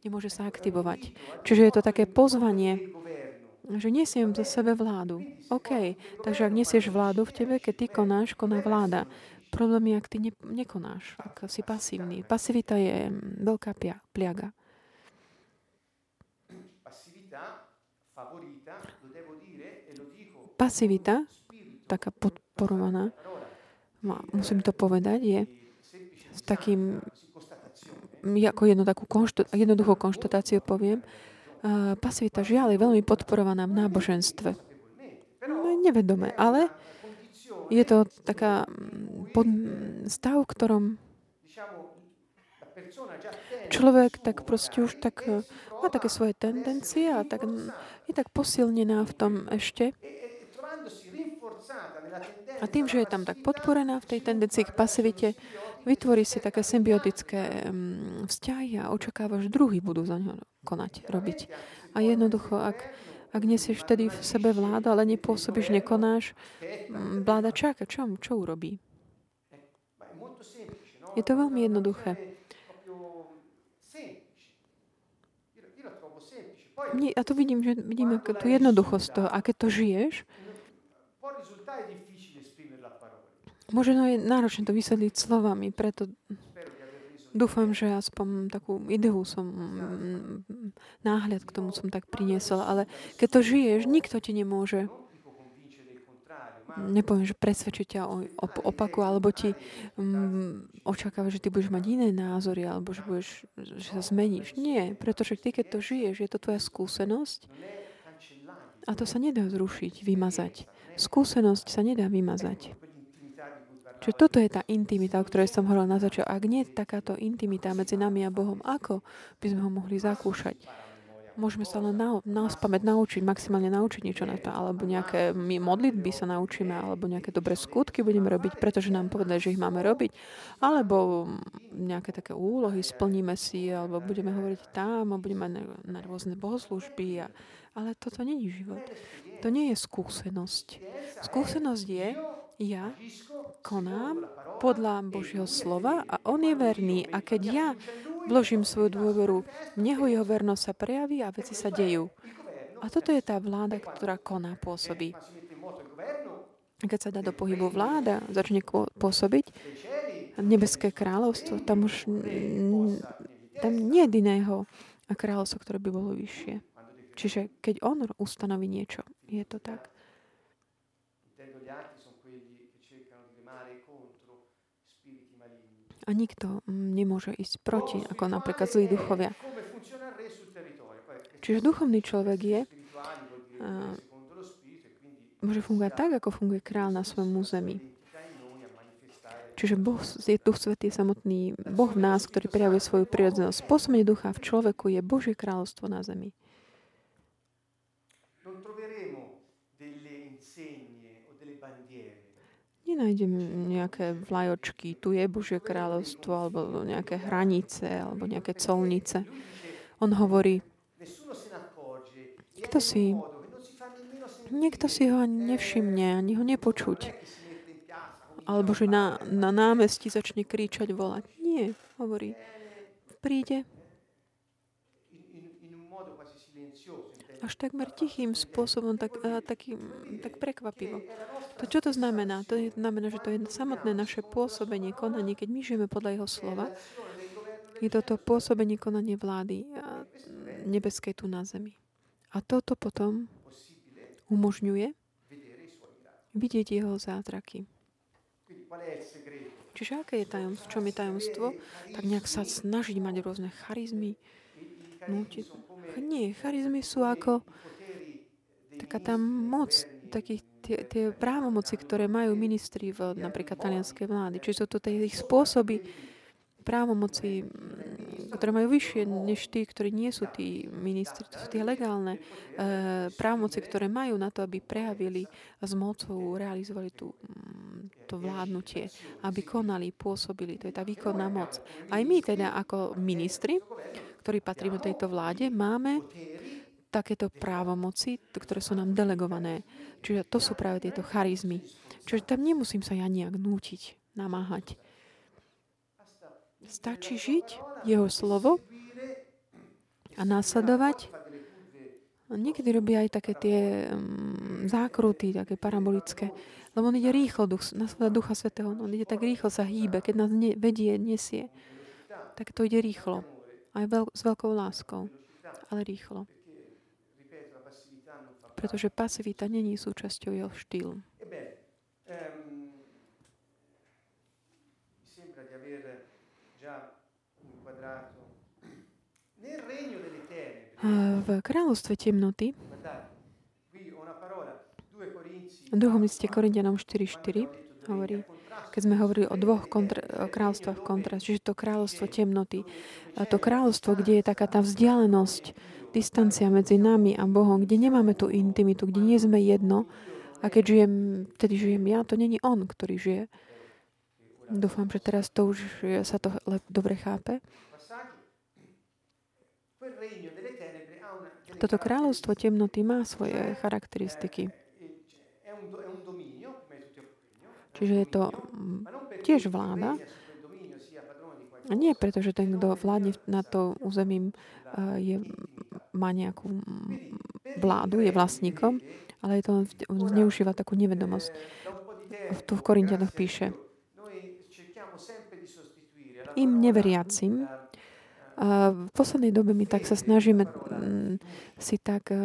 Nemôže sa aktivovať. Čiže je to také pozvanie že nesiem za sebe vládu. OK, takže ak nesieš vládu v tebe, keď ty konáš, koná vláda. Problém je, ak ty ne, nekonáš, ak si pasívny. Pasivita je mm, veľká pliaga. Pasivita, taká podporovaná, musím to povedať, je s takým, ako jednu takú konštu, jednoduchou konštatáciou poviem, pasivita žiaľ je veľmi podporovaná v náboženstve. No, nevedome, ale je to taká mm, pod, stav, v ktorom človek tak proste už tak e, má také svoje tendencie a tak, je tak posilnená v tom ešte. A tým, že je tam tak podporená v tej tendencii k pasivite, vytvorí si také symbiotické mm, vzťahy a očakáva, že druhý budú za ňo konať, robiť. A jednoducho, ak, ak nesieš vtedy v sebe vládu, ale nepôsobíš, nekonáš, mm, vláda čaká, čo, čo urobí? Je to veľmi jednoduché. Nie, ja tu vidím, že vidím tú jednoduchosť toho. A keď to žiješ, Možno je náročné to vysvetliť slovami, preto dúfam, že aspoň takú ideu som, náhľad k tomu som tak priniesol, ale keď to žiješ, nikto ti nemôže nepoviem, že presvedčiť ťa o, o opaku, alebo ti um, očakáva, že ty budeš mať iné názory, alebo že, budeš, že sa zmeníš. Nie, pretože ty, keď to žiješ, je to tvoja skúsenosť a to sa nedá zrušiť, vymazať. Skúsenosť sa nedá vymazať. Čiže toto je tá intimita, o ktorej som hovoril na začiatku. Ak nie je takáto intimita medzi nami a Bohom, ako by sme ho mohli zakúšať? Môžeme sa len na, na spamäť naučiť, maximálne naučiť niečo na to, alebo nejaké modlitby sa naučíme, alebo nejaké dobré skutky budeme robiť, pretože nám povedali, že ich máme robiť, alebo nejaké také úlohy splníme si, alebo budeme hovoriť tam, a budeme mať na, na rôzne bohoslužby. A, ale toto je život. To nie je skúsenosť. Skúsenosť je, ja konám podľa Božieho slova a On je verný. A keď ja vložím svoju dôveru, Neho jeho vernosť sa prejaví a veci sa dejú. A toto je tá vláda, ktorá koná, pôsobí. Keď sa dá do pohybu vláda, začne pôsobiť, nebeské kráľovstvo, tam už tam nie je iného kráľovstvo, ktoré by bolo vyššie. Čiže keď on ustanoví niečo, je to tak. A nikto mm, nemôže ísť proti, ako napríklad zlí duchovia. Čiže duchovný človek je, môže fungovať tak, ako funguje král na svojom území. Čiže Boh je Duch Svetý samotný Boh v nás, ktorý prejavuje svoju prirodzenosť. Spôsobenie ducha v človeku je Božie kráľovstvo na zemi. Nenájdem nejaké vlajočky, tu je Božie kráľovstvo, alebo nejaké hranice, alebo nejaké colnice. On hovorí, kto si, niekto si ho ani nevšimne, ani ho nepočuť. Alebo že na, na námestí začne kričať, volať. Nie, hovorí, príde až takmer tichým spôsobom, tak, taký, tak prekvapivo. To čo to znamená? To znamená, že to je samotné naše pôsobenie, konanie, keď my žijeme podľa jeho slova. Je toto pôsobenie, konanie vlády nebeskej tu na zemi. A toto potom umožňuje vidieť jeho zázraky. Čiže aké je tajomstvo? Čom je tajomstvo? Tak nejak sa snažiť mať rôzne charizmy, nútiť, nie, charizmy sú ako taká tá moc, takých tie, tie právomoci, ktoré majú ministri v napríklad talianskej vlády. Čiže sú to tie ich spôsoby právomoci, mm, ktoré majú vyššie než tí, ktorí nie sú tí ministri. To sú tie legálne e, právomoci, ktoré majú na to, aby prejavili s mocou, realizovali tú, mm, to vládnutie, aby konali, pôsobili. To je tá výkonná moc. Aj my teda ako ministri, ktorí patríme tejto vláde, máme takéto právomoci, ktoré sú nám delegované. Čiže to sú práve tieto charizmy. Čiže tam nemusím sa ja nejak nútiť, namáhať. Stačí žiť jeho slovo a následovať. Niekedy robí aj také tie um, zákruty, také parabolické, lebo on ide rýchlo, duch, nasleduje Ducha Svetého, on ide tak rýchlo, sa hýbe, keď nás ne, vedie, nesie, tak to ide rýchlo. Aj veľ, s veľkou láskou, ale rýchlo. Pretože pasivita není súčasťou jeho štýlu. V kráľovstve temnoty. V druhom liste Korintianom 4.4 hovorí, keď sme hovorili o dvoch kontra- kráľstvách kontrast, čiže to kráľovstvo temnoty, to kráľovstvo, kde je taká tá vzdialenosť, distancia medzi nami a Bohom, kde nemáme tú intimitu, kde nie sme jedno, a keď žijem, vtedy žijem ja, to není on, ktorý žije. Dúfam, že teraz to už sa to dobre chápe. Toto kráľovstvo temnoty má svoje charakteristiky. Čiže je to mm, tiež vláda. A nie preto, že ten, kto vládne na to územím, eh, je, má nejakú vládu, je vlastníkom, ale je to, on zneužíva takú nevedomosť. Tu v Korintianoch píše, im neveriacim, a v poslednej dobe my tak sa snažíme si tak eh,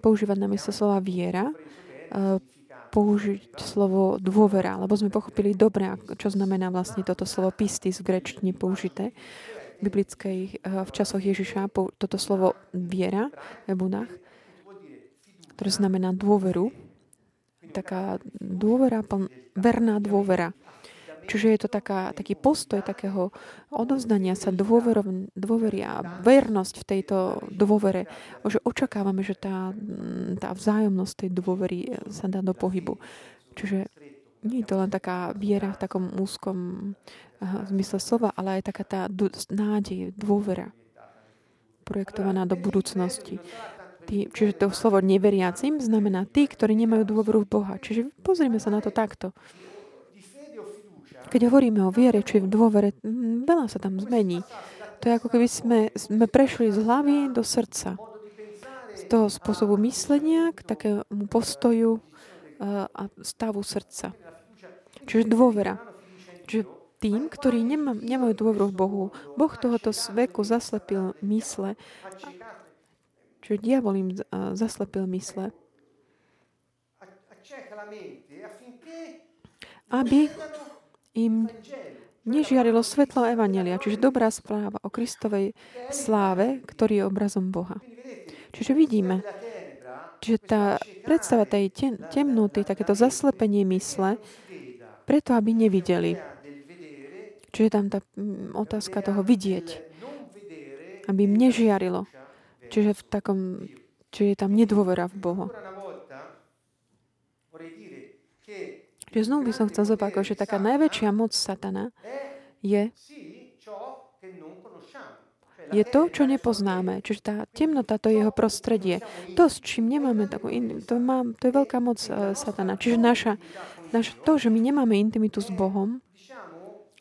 používať namiesto slova viera, eh, použiť slovo dôvera, lebo sme pochopili dobre, čo znamená vlastne toto slovo pistis v grečtine použité biblickej, eh, v časoch Ježiša, toto slovo viera v Ebunách, ktoré znamená dôveru, taká dôvera, verná dôvera. Čiže je to taká, taký postoj takého odovzdania sa dôverov, dôvery a vernosť v tejto dôvere, že očakávame, že tá, tá vzájomnosť tej dôvery sa dá do pohybu. Čiže nie je to len taká viera v takom úzkom aha, zmysle slova, ale aj taká tá nádej, dôvera projektovaná do budúcnosti. Tí, čiže to slovo neveriacim znamená tí, ktorí nemajú dôveru v Boha. Čiže pozrime sa na to takto. Keď hovoríme o viere či v dôvere, veľa sa tam zmení. To je ako keby sme, sme prešli z hlavy do srdca. Z toho spôsobu myslenia k takému postoju a stavu srdca. Čiže dôvera. Čiže tým, ktorí nemá, nemajú dôveru v Bohu, Boh tohoto veku zaslepil mysle. Čiže diabol im zaslepil mysle. Aby im nežiarilo svetlo Evangelia, čiže dobrá správa o Kristovej sláve, ktorý je obrazom Boha. Čiže vidíme, že tá predstava tej temnoty, takéto zaslepenie mysle, preto, aby nevideli. Čiže tam tá mm, otázka toho vidieť, aby im nežiarilo. Čiže v takom, čiže je tam nedôvera v Boha. Že znovu by som chcel zopakovať, že taká najväčšia moc satana je, je to, čo nepoznáme. Čiže tá temnota, to je jeho prostredie. To, s čím nemáme takú in, to, má, to je veľká moc uh, satana. Čiže naša, naša, to, že my nemáme intimitu s Bohom,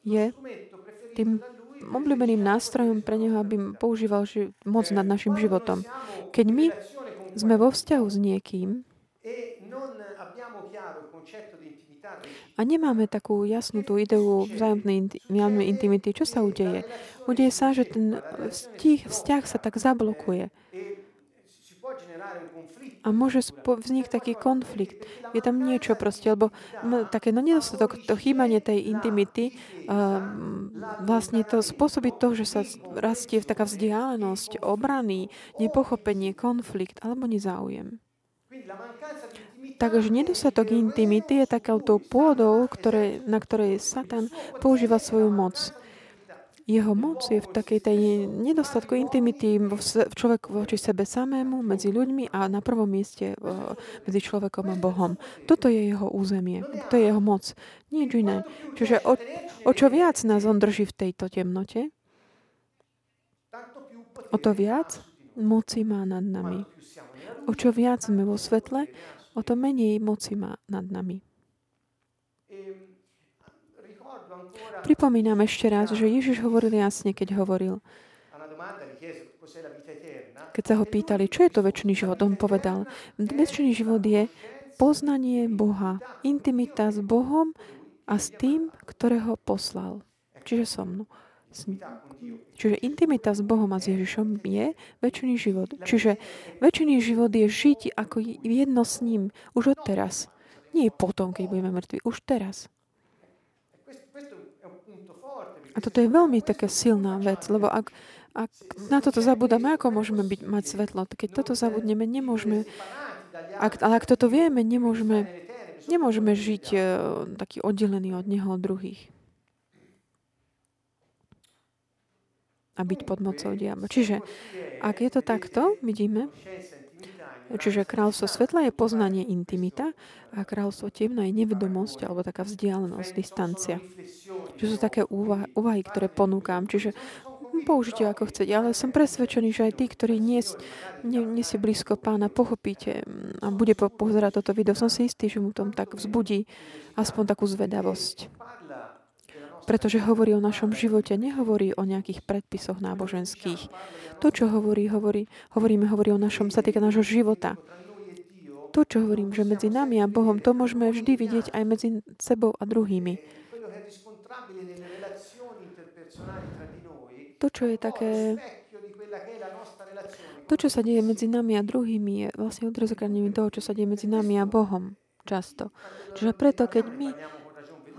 je tým obľúbeným nástrojom pre neho, aby používal ži- moc nad našim životom. Keď my sme vo vzťahu s niekým a nemáme takú jasnú tú ideu vzájomnej intimity, čo sa udeje? Udeje sa, že ten vzťah, vzťah sa tak zablokuje. A môže vzniknúť taký konflikt. Je tam niečo proste, lebo také no nedostatok, to chýbanie tej intimity uh, vlastne to spôsobí to, že sa rastie v taká vzdialenosť, obrany, nepochopenie, konflikt alebo nezáujem. Takže nedostatok intimity je takouto pôdou, ktoré, na ktorej Satan používa svoju moc. Jeho moc je v takej tej nedostatku intimity v človeku voči sebe samému, medzi ľuďmi a na prvom mieste medzi človekom a Bohom. Toto je jeho územie, to je jeho moc. Nič iné. Čiže o, o čo viac nás on drží v tejto temnote, o to viac moci má nad nami. O čo viac sme vo svetle, o to menej moci má nad nami. Pripomínam ešte raz, že Ježiš hovoril jasne, keď hovoril, keď sa ho pýtali, čo je to väčší život, on povedal, väčší život je poznanie Boha, intimita s Bohom a s tým, ktorého poslal. Čiže so mnou. Čiže intimita s Bohom a s Ježišom je väčšiný život. Čiže väčšiný život je žiť ako jedno s ním už od teraz. Nie potom, keď budeme mŕtvi, už teraz. A toto je veľmi taká silná vec, lebo ak, ak na toto zabudáme, ako môžeme byť, mať svetlo? Keď toto zabudneme, nemôžeme, ak, ale ak toto vieme, nemôžeme, nemôžeme žiť uh, taký oddelený od Neho od druhých. a byť pod mocou diabla. Čiže ak je to takto, vidíme, čiže kráľstvo svetla je poznanie intimita a kráľstvo temna je nevedomosť alebo taká vzdialenosť, distancia. Čiže sú také úvahy, ktoré ponúkam. Čiže použite ako chcete, ale som presvedčený, že aj tí, ktorí nie, nie, nie si blízko pána, pochopíte mm, a bude pozerať toto video, som si istý, že mu tom tak vzbudí aspoň takú zvedavosť pretože hovorí o našom živote, nehovorí o nejakých predpisoch náboženských. To, čo hovorí, hovorí, hovoríme, hovorí o našom, sa týka nášho života. To, čo hovorím, že medzi nami a Bohom, to môžeme vždy vidieť aj medzi sebou a druhými. To, čo je také... To, čo sa deje medzi nami a druhými, je vlastne odzrkadlením toho, čo sa deje medzi nami a Bohom často. Čiže preto, keď my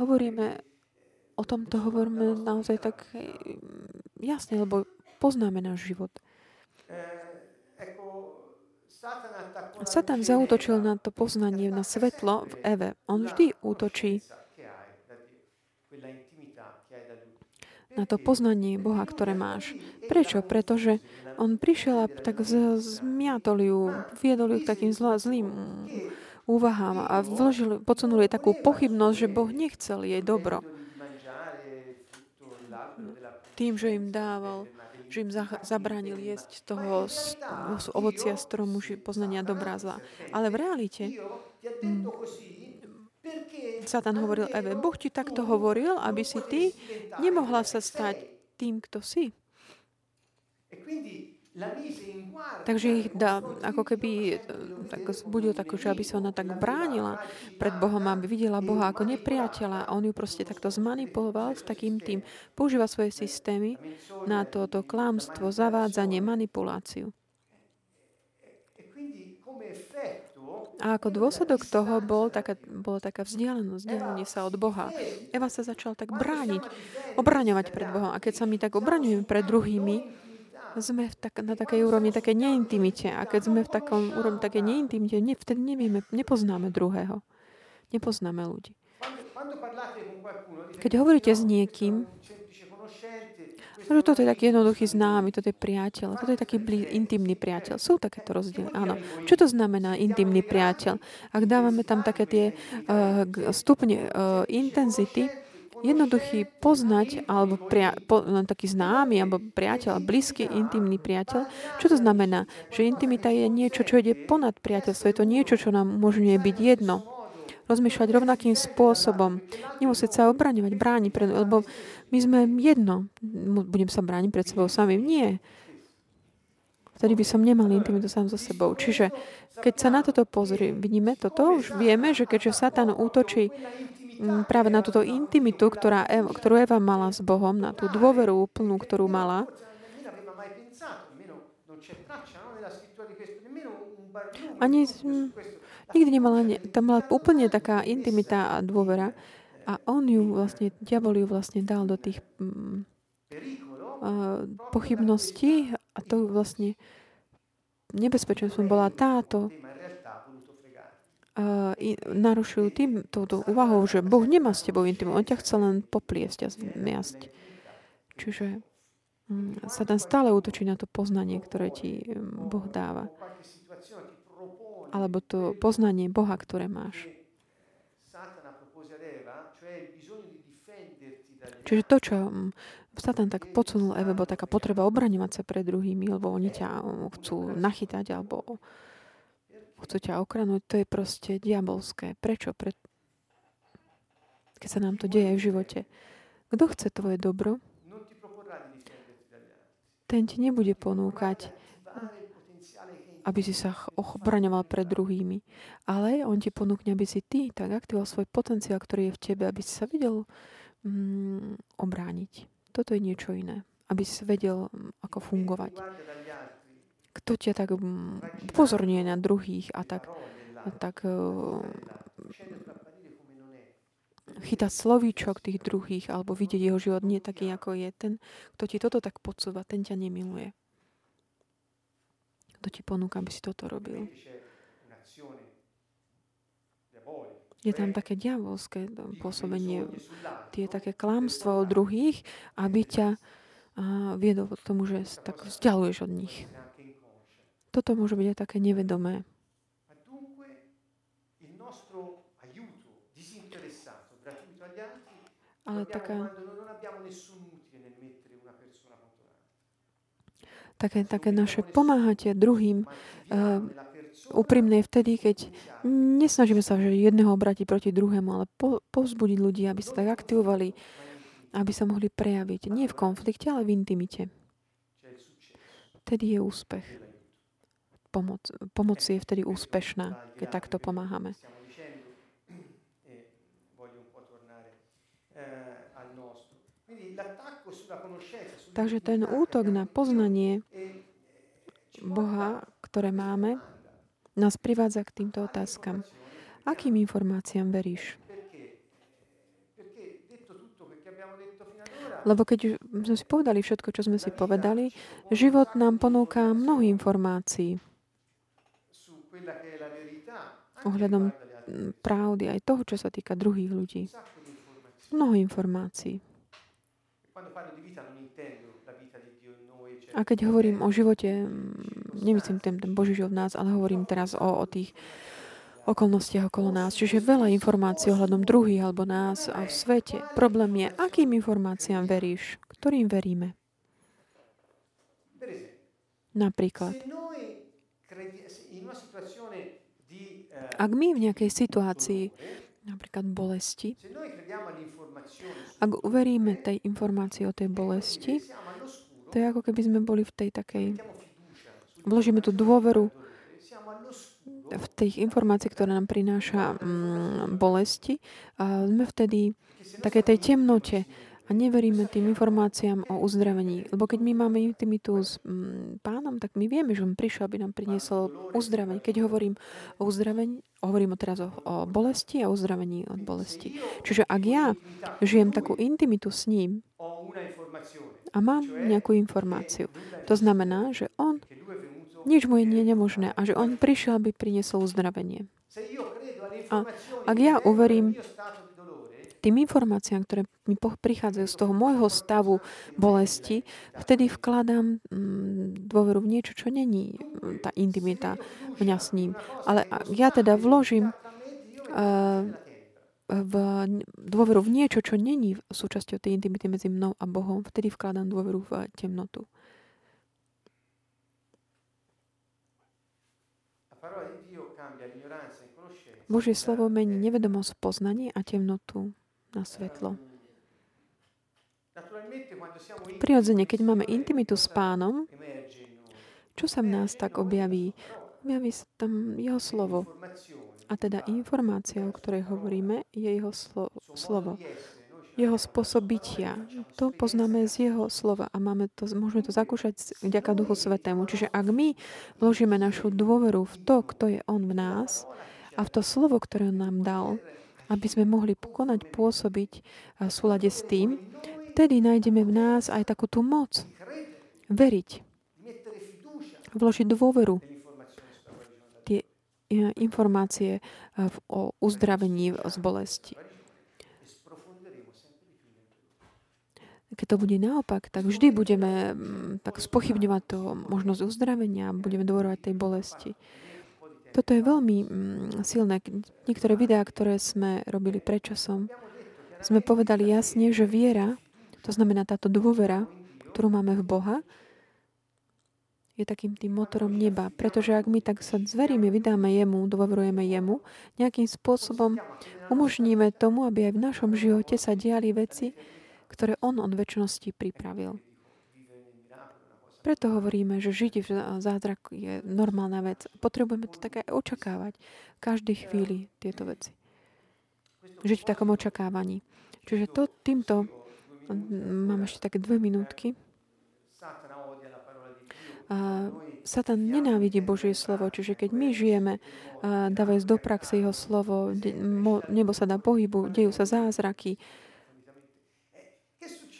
hovoríme o tomto hovoríme naozaj tak jasne, lebo poznáme náš život. Satan zautočil na to poznanie, na svetlo v Eve. On vždy útočí na to poznanie Boha, ktoré máš. Prečo? Pretože on prišiel a tak zmiatol ju, viedol ju k takým zlá, zlým úvahám a vložil, podsunul jej takú pochybnosť, že Boh nechcel jej dobro tým, že im dával, že im zabránil jesť toho ovocia stromu poznania dobrá zla. Ale v realite hm, Satan hovoril Eve, Boh ti takto hovoril, aby si ty nemohla sa stať tým, kto si. Takže ich dá, ako keby tak budil tak, že aby sa ona tak bránila pred Bohom, aby videla Boha ako nepriateľa. A on ju proste takto zmanipuloval s takým tým. Používa svoje systémy na toto klámstvo, zavádzanie, manipuláciu. A ako dôsledok toho bol taká, bola taká vzdialenosť, vzdialenie sa od Boha. Eva sa začala tak brániť, obraňovať pred Bohom. A keď sa my tak obraňujeme pred druhými, sme v tak, na takej úrovni také neintimite. A keď sme v takom úrovni také neintimite, ne, vtedy nevieme, nepoznáme druhého. Nepoznáme ľudí. Keď hovoríte s niekým, Že toto je taký jednoduchý známy, toto je priateľ, toto je taký blí, intimný priateľ. Sú takéto rozdiely, áno. Čo to znamená intimný priateľ? Ak dávame tam také tie uh, stupne uh, intenzity, jednoduchý poznať, alebo pria, po, len taký známy, alebo priateľ, blízky, intimný priateľ. Čo to znamená? Že intimita je niečo, čo ide ponad priateľstvo. Je to niečo, čo nám umožňuje byť jedno rozmýšľať rovnakým spôsobom. Nemusieť sa obraňovať, brániť, pred, lebo my sme jedno. Budem sa brániť pred sebou samým. Nie. Vtedy by som nemal intimitu sám so sebou. Čiže keď sa na toto pozrie, vidíme toto, už vieme, že keďže Satan útočí práve na túto intimitu, ktorá, ktorú Eva mala s Bohom, na tú dôveru úplnú, ktorú mala, ani Nikdy nemala, tam mala úplne taká intimita a dôvera. A on ju vlastne, diabol ju vlastne dal do tých mm, uh, pochybností a to vlastne nebezpečenstvom bola táto uh, narušujú tým touto úvahou, že Boh nemá s tebou intimu, on ťa chce len popliesť a zmiasť. Čiže um, sa tam stále útočí na to poznanie, ktoré ti um, Boh dáva alebo to poznanie Boha, ktoré máš. Čiže to, čo mm, Satan tak podsunul Eve, bol taká potreba obraňovať sa pred druhými, lebo oni ťa mm, chcú nachytať alebo chcú ťa okranúť, to je proste diabolské. Prečo? Pre... Keď sa nám to deje v živote. Kto chce tvoje dobro, ten ti nebude ponúkať aby si sa ochraňoval pred druhými. Ale on ti ponúkne, aby si ty tak aktivoval svoj potenciál, ktorý je v tebe, aby si sa vedel mm, obrániť. Toto je niečo iné. Aby si vedel, mm, ako fungovať. Kto ťa tak mm, upozorňuje na druhých a tak, a tak uh, chytať slovíčok tých druhých alebo vidieť jeho život nie taký, ako je ten, kto ti toto tak podsúva, ten ťa nemiluje. Kto ti ponúka, aby si toto robil? Je tam také diavolské pôsobenie, tie také klamstvo od druhých, aby ťa viedol k tomu, že tak vzdialuješ od nich. Toto môže byť aj také nevedomé. Ale taká, také, také naše pomáhate druhým uh, úprimné vtedy, keď nesnažíme sa že jedného obrátiť proti druhému, ale po, povzbudiť ľudí, aby sa tak aktivovali, aby sa mohli prejaviť. Nie v konflikte, ale v intimite. Vtedy je úspech. Pomoc, pomoc je vtedy úspešná, keď takto pomáhame. Takže ten útok na poznanie Boha, ktoré máme, nás privádza k týmto otázkam. Akým informáciám veríš? Lebo keď sme si povedali všetko, čo sme si povedali, život nám ponúka mnoho informácií ohľadom pravdy, aj toho, čo sa týka druhých ľudí. Mnoho informácií. A keď hovorím o živote, nemyslím ten, ten Boží život v nás, ale hovorím teraz o, o tých okolnostiach okolo nás. Čiže veľa informácií ohľadom druhých alebo nás a v svete. Problém je, akým informáciám veríš, ktorým veríme. Napríklad. Ak my v nejakej situácii, napríklad bolesti, ak uveríme tej informácii o tej bolesti, to je ako keby sme boli v tej takej... Vložíme tú dôveru v tých informácií, ktoré nám prináša mm, bolesti. A sme vtedy v takej tej temnote a neveríme tým informáciám o uzdravení. Lebo keď my máme intimitu s mm, pánom, tak my vieme, že on prišiel, aby nám priniesol uzdravenie. Keď hovorím o uzdravení, hovorím teraz o, o bolesti a uzdravení od bolesti. Čiže ak ja žijem takú intimitu s ním a mám nejakú informáciu, to znamená, že on nič mu je nie nemožné a že on prišiel, aby priniesol uzdravenie. A ak ja uverím tým informáciám, ktoré mi prichádzajú z toho môjho stavu bolesti, vtedy vkladám mm, dôveru v niečo, čo není mm, tá intimita mňa s ním. Ale ja teda vložím uh, v dôveru v niečo, čo není súčasťou tej intimity medzi mnou a Bohom, vtedy vkladám dôveru v temnotu. Božie slovo mení nevedomosť v poznaní a temnotu na svetlo. Prirodzene, keď máme intimitu s pánom, čo sa v nás tak objaví? Objaví sa tam jeho slovo. A teda informácia, o ktorej hovoríme, je jeho slo- slovo. Jeho spôsob bytia. To poznáme z jeho slova a máme to, môžeme to zakúšať vďaka Duchu Svetému. Čiže ak my vložíme našu dôveru v to, kto je On v nás, a v to slovo, ktoré on nám dal, aby sme mohli pokonať, pôsobiť v súlade s tým, vtedy nájdeme v nás aj takú tú moc. Veriť. Vložiť dôveru. Tie e, informácie e, o uzdravení z bolesti. Keď to bude naopak, tak vždy budeme mm, tak spochybňovať to možnosť uzdravenia, budeme dôverovať tej bolesti. Toto je veľmi mm, silné. Niektoré videá, ktoré sme robili predčasom, sme povedali jasne, že viera, to znamená táto dôvera, ktorú máme v Boha, je takým tým motorom neba. Pretože ak my tak sa zveríme, vydáme jemu, dôverujeme jemu, nejakým spôsobom umožníme tomu, aby aj v našom živote sa diali veci, ktoré on od väčšnosti pripravil. Preto hovoríme, že žiť v zázraku je normálna vec. Potrebujeme to tak aj očakávať. V chvíli tieto veci. Žiť v takom očakávaní. Čiže to týmto mám ešte také dve minútky. A Satan nenávidí Božie slovo, čiže keď my žijeme, dávajúc do praxe jeho slovo, nebo sa dá pohybu, dejú sa zázraky,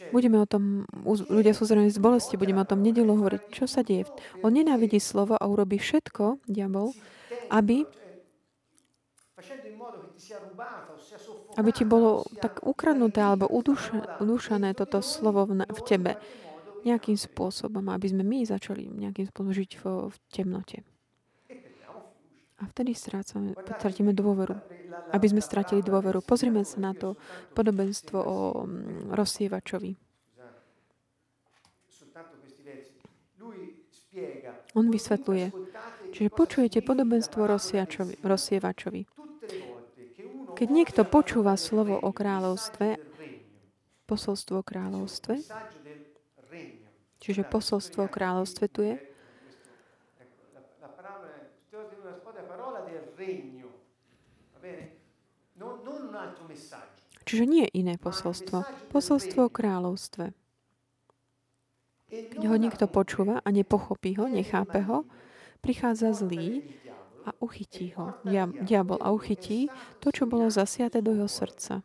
Budeme o tom, ľudia sú zrejme z bolesti, budeme o tom nedelu hovoriť, čo sa deje. On nenávidí slovo a urobí všetko, diabol, aby aby ti bolo tak ukradnuté alebo udúšané toto slovo v, tebe nejakým spôsobom, aby sme my začali nejakým spôsobom žiť v temnote. A vtedy strácame, stratíme dôveru. Aby sme stratili dôveru. Pozrime sa na to podobenstvo o mm, rozsievačovi. On vysvetľuje. Čiže počujete podobenstvo rozsievačovi. Keď niekto počúva slovo o kráľovstve, posolstvo o kráľovstve, čiže posolstvo o kráľovstve tu je, Čiže nie iné posolstvo. Posolstvo o kráľovstve. Keď ho niekto počúva a nepochopí ho, nechápe ho, prichádza zlý a uchytí ho. Diabol a uchytí to, čo bolo zasiate do jeho srdca.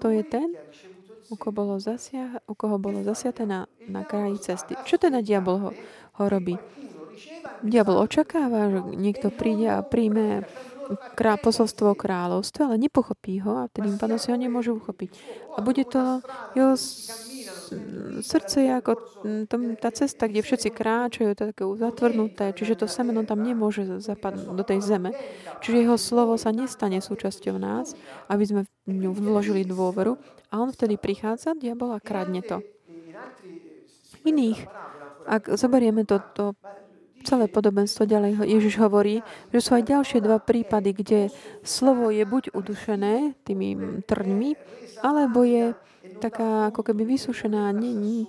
To je ten, u koho bolo, zasiah, u koho bolo zasiate na, na kraji cesty. Čo teda diabol ho, ho robí? Diabol očakáva, že niekto príde a príjme krá, posolstvo o kráľovstve, ale nepochopí ho a tým pádom si ho nemôže uchopiť. A bude to jeho srdce je ako tom, tá cesta, kde všetci kráčajú, to je také zatvrdnuté, čiže to semeno tam nemôže zapadnúť do tej zeme. Čiže jeho slovo sa nestane súčasťou nás, aby sme v ňu vložili dôveru a on vtedy prichádza, diabol a kradne to. Iných, ak zoberieme to, to celé podobenstvo ďalej Ježiš hovorí, že sú aj ďalšie dva prípady, kde slovo je buď udušené tými trňmi, alebo je taká ako keby vysušená, ne, ne,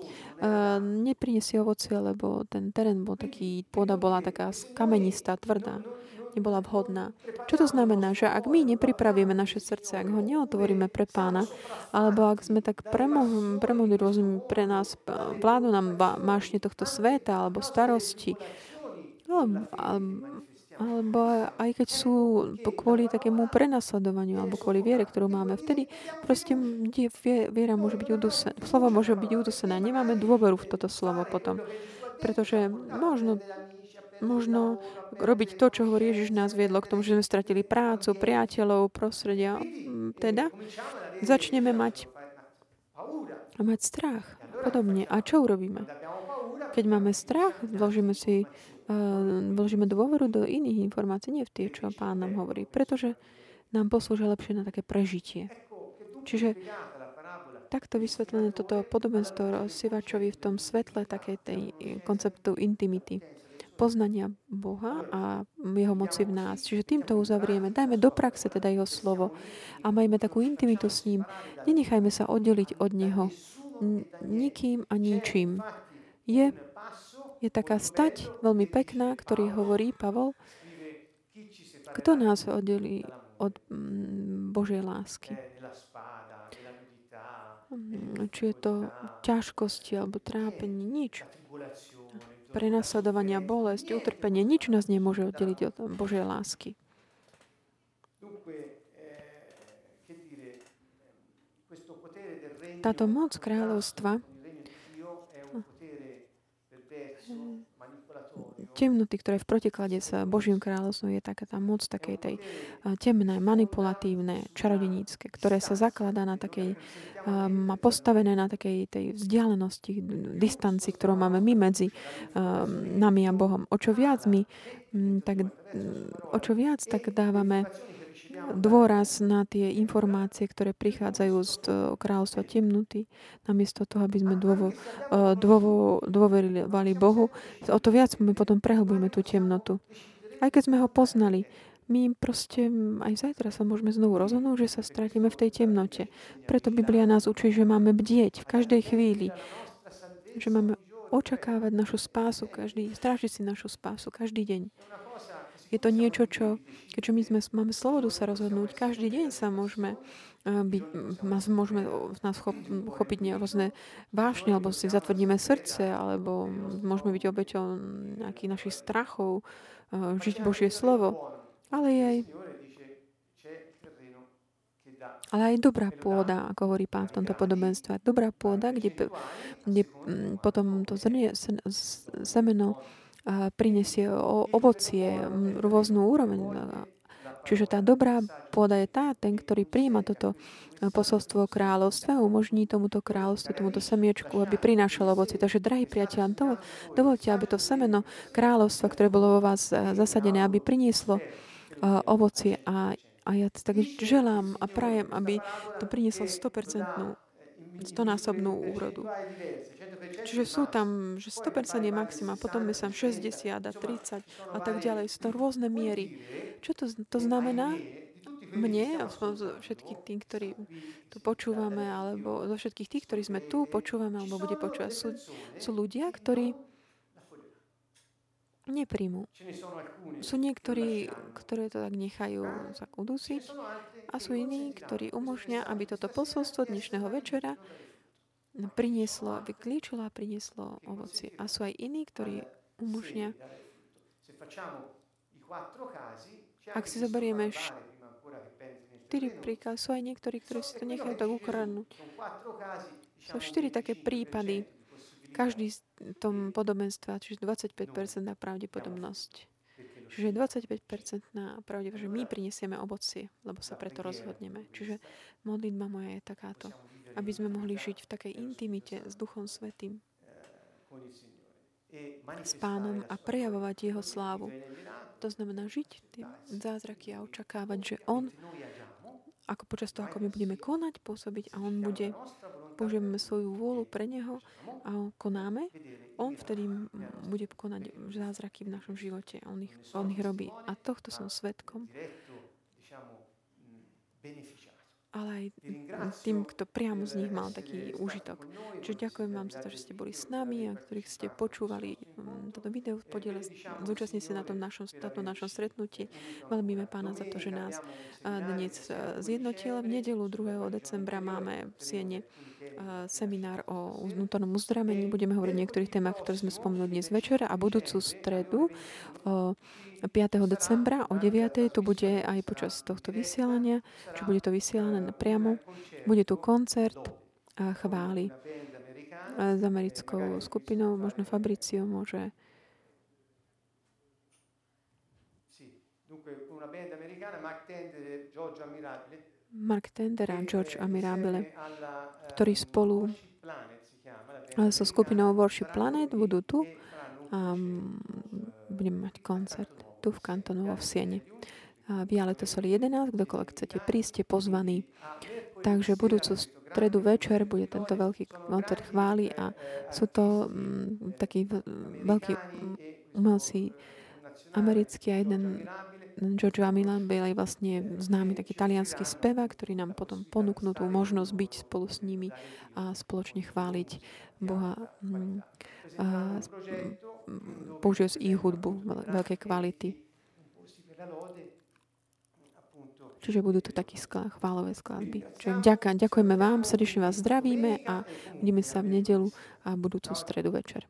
neprinesie ovocie, lebo ten terén bol taký, pôda bola taká kamenistá, tvrdá nebola vhodná. Čo to znamená? Že ak my nepripravíme naše srdce, ak ho neotvoríme pre pána, alebo ak sme tak premodli rôznymi pre nás, vládu nám mášne tohto sveta, alebo starosti, alebo, alebo aj keď sú kvôli takému prenasledovaniu alebo kvôli viere, ktorú máme, vtedy proste viera môže byť udusená, slovo môže byť udusená. Nemáme dôveru v toto slovo potom. Pretože možno možno robiť to, čo hovorí Ježiš nás viedlo k tomu, že sme stratili prácu, priateľov, prostredia. Teda začneme mať, mať strach. Podobne. A čo urobíme? Keď máme strach, vložíme si vložíme dôveru do iných informácií, nie v tie, čo pán nám hovorí. Pretože nám poslúžia lepšie na také prežitie. Čiže takto vysvetlené toto podobenstvo rozsievačovi v tom svetle takej tej konceptu intimity poznania Boha a jeho moci v nás. Čiže týmto uzavrieme. Dajme do praxe teda jeho slovo a majme takú intimitu s ním. Nenechajme sa oddeliť od neho nikým a ničím. Je, je taká stať veľmi pekná, ktorý hovorí Pavol, kto nás oddelí od mm, Božej lásky. Mm, či je to ťažkosti alebo trápenie, nič prenasledovania, bolesť, utrpenie. Nič nás nemôže oddeliť od Božej lásky. Táto moc kráľovstva temnoty, ktoré v protiklade s Božím kráľovstvom je taká tá moc takej tej temné, manipulatívne, čarodenícke, ktoré sa zakladá na takej, má postavené na takej tej vzdialenosti, distanci, ktorú máme my medzi nami a Bohom. O čo viac my, tak, o čo viac tak dávame dôraz na tie informácie, ktoré prichádzajú z kráľovstva temnoty, namiesto toho, aby sme dôvo, e, dôvo, dôverovali Bohu, o to viac my potom prehlbujeme tú temnotu. Aj keď sme ho poznali, my proste aj zajtra sa môžeme znovu rozhodnúť, že sa stratíme v tej temnote. Preto Biblia nás učí, že máme bdieť v každej chvíli, že máme očakávať našu spásu, každý, strážiť si našu spásu každý deň. Je to niečo, čo, keďže my sme, máme slobodu sa rozhodnúť, každý deň sa môžeme eh, byť, môžeme nás chop, chopiť rôzne vášne, alebo si zatvrdíme srdce, alebo môžeme byť obeťou nejakých našich strachov, eh, žiť Božie slovo. Ale je aj, ale aj dobrá pôda, ako hovorí pán v tomto podobenstve. Dobrá pôda, kde, kde potom to zrnie, semeno prinesie ovocie, rôznu úroveň. Čiže tá dobrá pôda je tá, ten, ktorý príjma toto posolstvo kráľovstva, umožní tomuto kráľovstvu, tomuto semiečku, aby prinášalo ovocie. Takže, drahí priateľ, to, dovolte, aby to semeno kráľovstva, ktoré bolo vo vás zasadené, aby prinieslo ovocie. A, a ja tak želám a prajem, aby to prinieslo 100% stonásobnú úrodu. Čiže sú tam, že 100% je maxima, potom je tam 60 a 30 a tak ďalej. Sú to rôzne miery. Čo to, to znamená? Mne, zo všetkých tých, ktorí tu počúvame, alebo zo všetkých tých, ktorí sme tu, počúvame, alebo bude počúvať, sú, sú ľudia, ktorí nepríjmu. Sú niektorí, ktorí to tak nechajú sa udusiť a sú iní, ktorí umožňa, aby toto posolstvo dnešného večera prinieslo, vyklíčilo a prinieslo ovoci. A sú aj iní, ktorí umožňa, ak si zoberieme štyri príklady, sú aj niektorí, ktorí si to nechajú tak ukradnúť. Sú štyri také prípady, každý z tom podobenstva, čiže 25% na pravdepodobnosť. Čiže 25% na pravdepodobnosť, že my prinesieme ovocie, lebo sa preto rozhodneme. Čiže modlitba moja je takáto, aby sme mohli žiť v takej intimite s Duchom Svetým, s Pánom a prejavovať Jeho slávu. To znamená žiť tie zázraky a očakávať, že On, ako počas toho, ako my budeme konať, pôsobiť a On bude použijeme svoju vôľu pre Neho a konáme, On vtedy bude konať zázraky v našom živote. On ich, on ich robí. A tohto som svetkom ale aj tým, kto priamo z nich mal taký úžitok. Čiže ďakujem vám za to, že ste boli s nami a ktorých ste počúvali toto video, podiele, zúčastnili sa na tom našom, na tom našom stretnutí. Veľmíme pána za to, že nás dnes zjednotil. V nedelu 2. decembra máme v Siene seminár o vnútornom uzdravení. Budeme hovoriť o niektorých témach, ktoré sme spomenuli dnes večer a budúcu stredu 5. decembra o 9. tu bude aj počas tohto vysielania, čo bude to vysielané priamo. Bude tu koncert a chváli s americkou skupinou, možno Fabricio môže una band americana, Mark Tender, Giorgio Ammirabile, Mark Tender a George Amirabile, insieme alla ktorí eh, spolu eh, so skupinou Worship Planet qui budú tu e a mm, eh, budeme mať a koncert tu v sì, Kantonovo v Viale Siene. A Viale to soli 11, kdokoľvek chcete prísť, ste pozvaní. A Takže budúcu stredu večer bude tento veľký koncert chvály eh, a eh, sú to artisti, mm, eh, takí v- veľkí umelci eh, americkí a jeden Giorgio Amilan byl aj vlastne známy taký talianský spevák, ktorý nám potom ponúknú tú možnosť byť spolu s nimi a spoločne chváliť Boha. mm, a Použijú z ich hudbu veľ- veľkej kvality. Čiže budú to také skla, chválové skladby. Čiže ďaká, ďakujeme vám, srdečne vás zdravíme a vidíme sa v nedelu a budúcu stredu večer.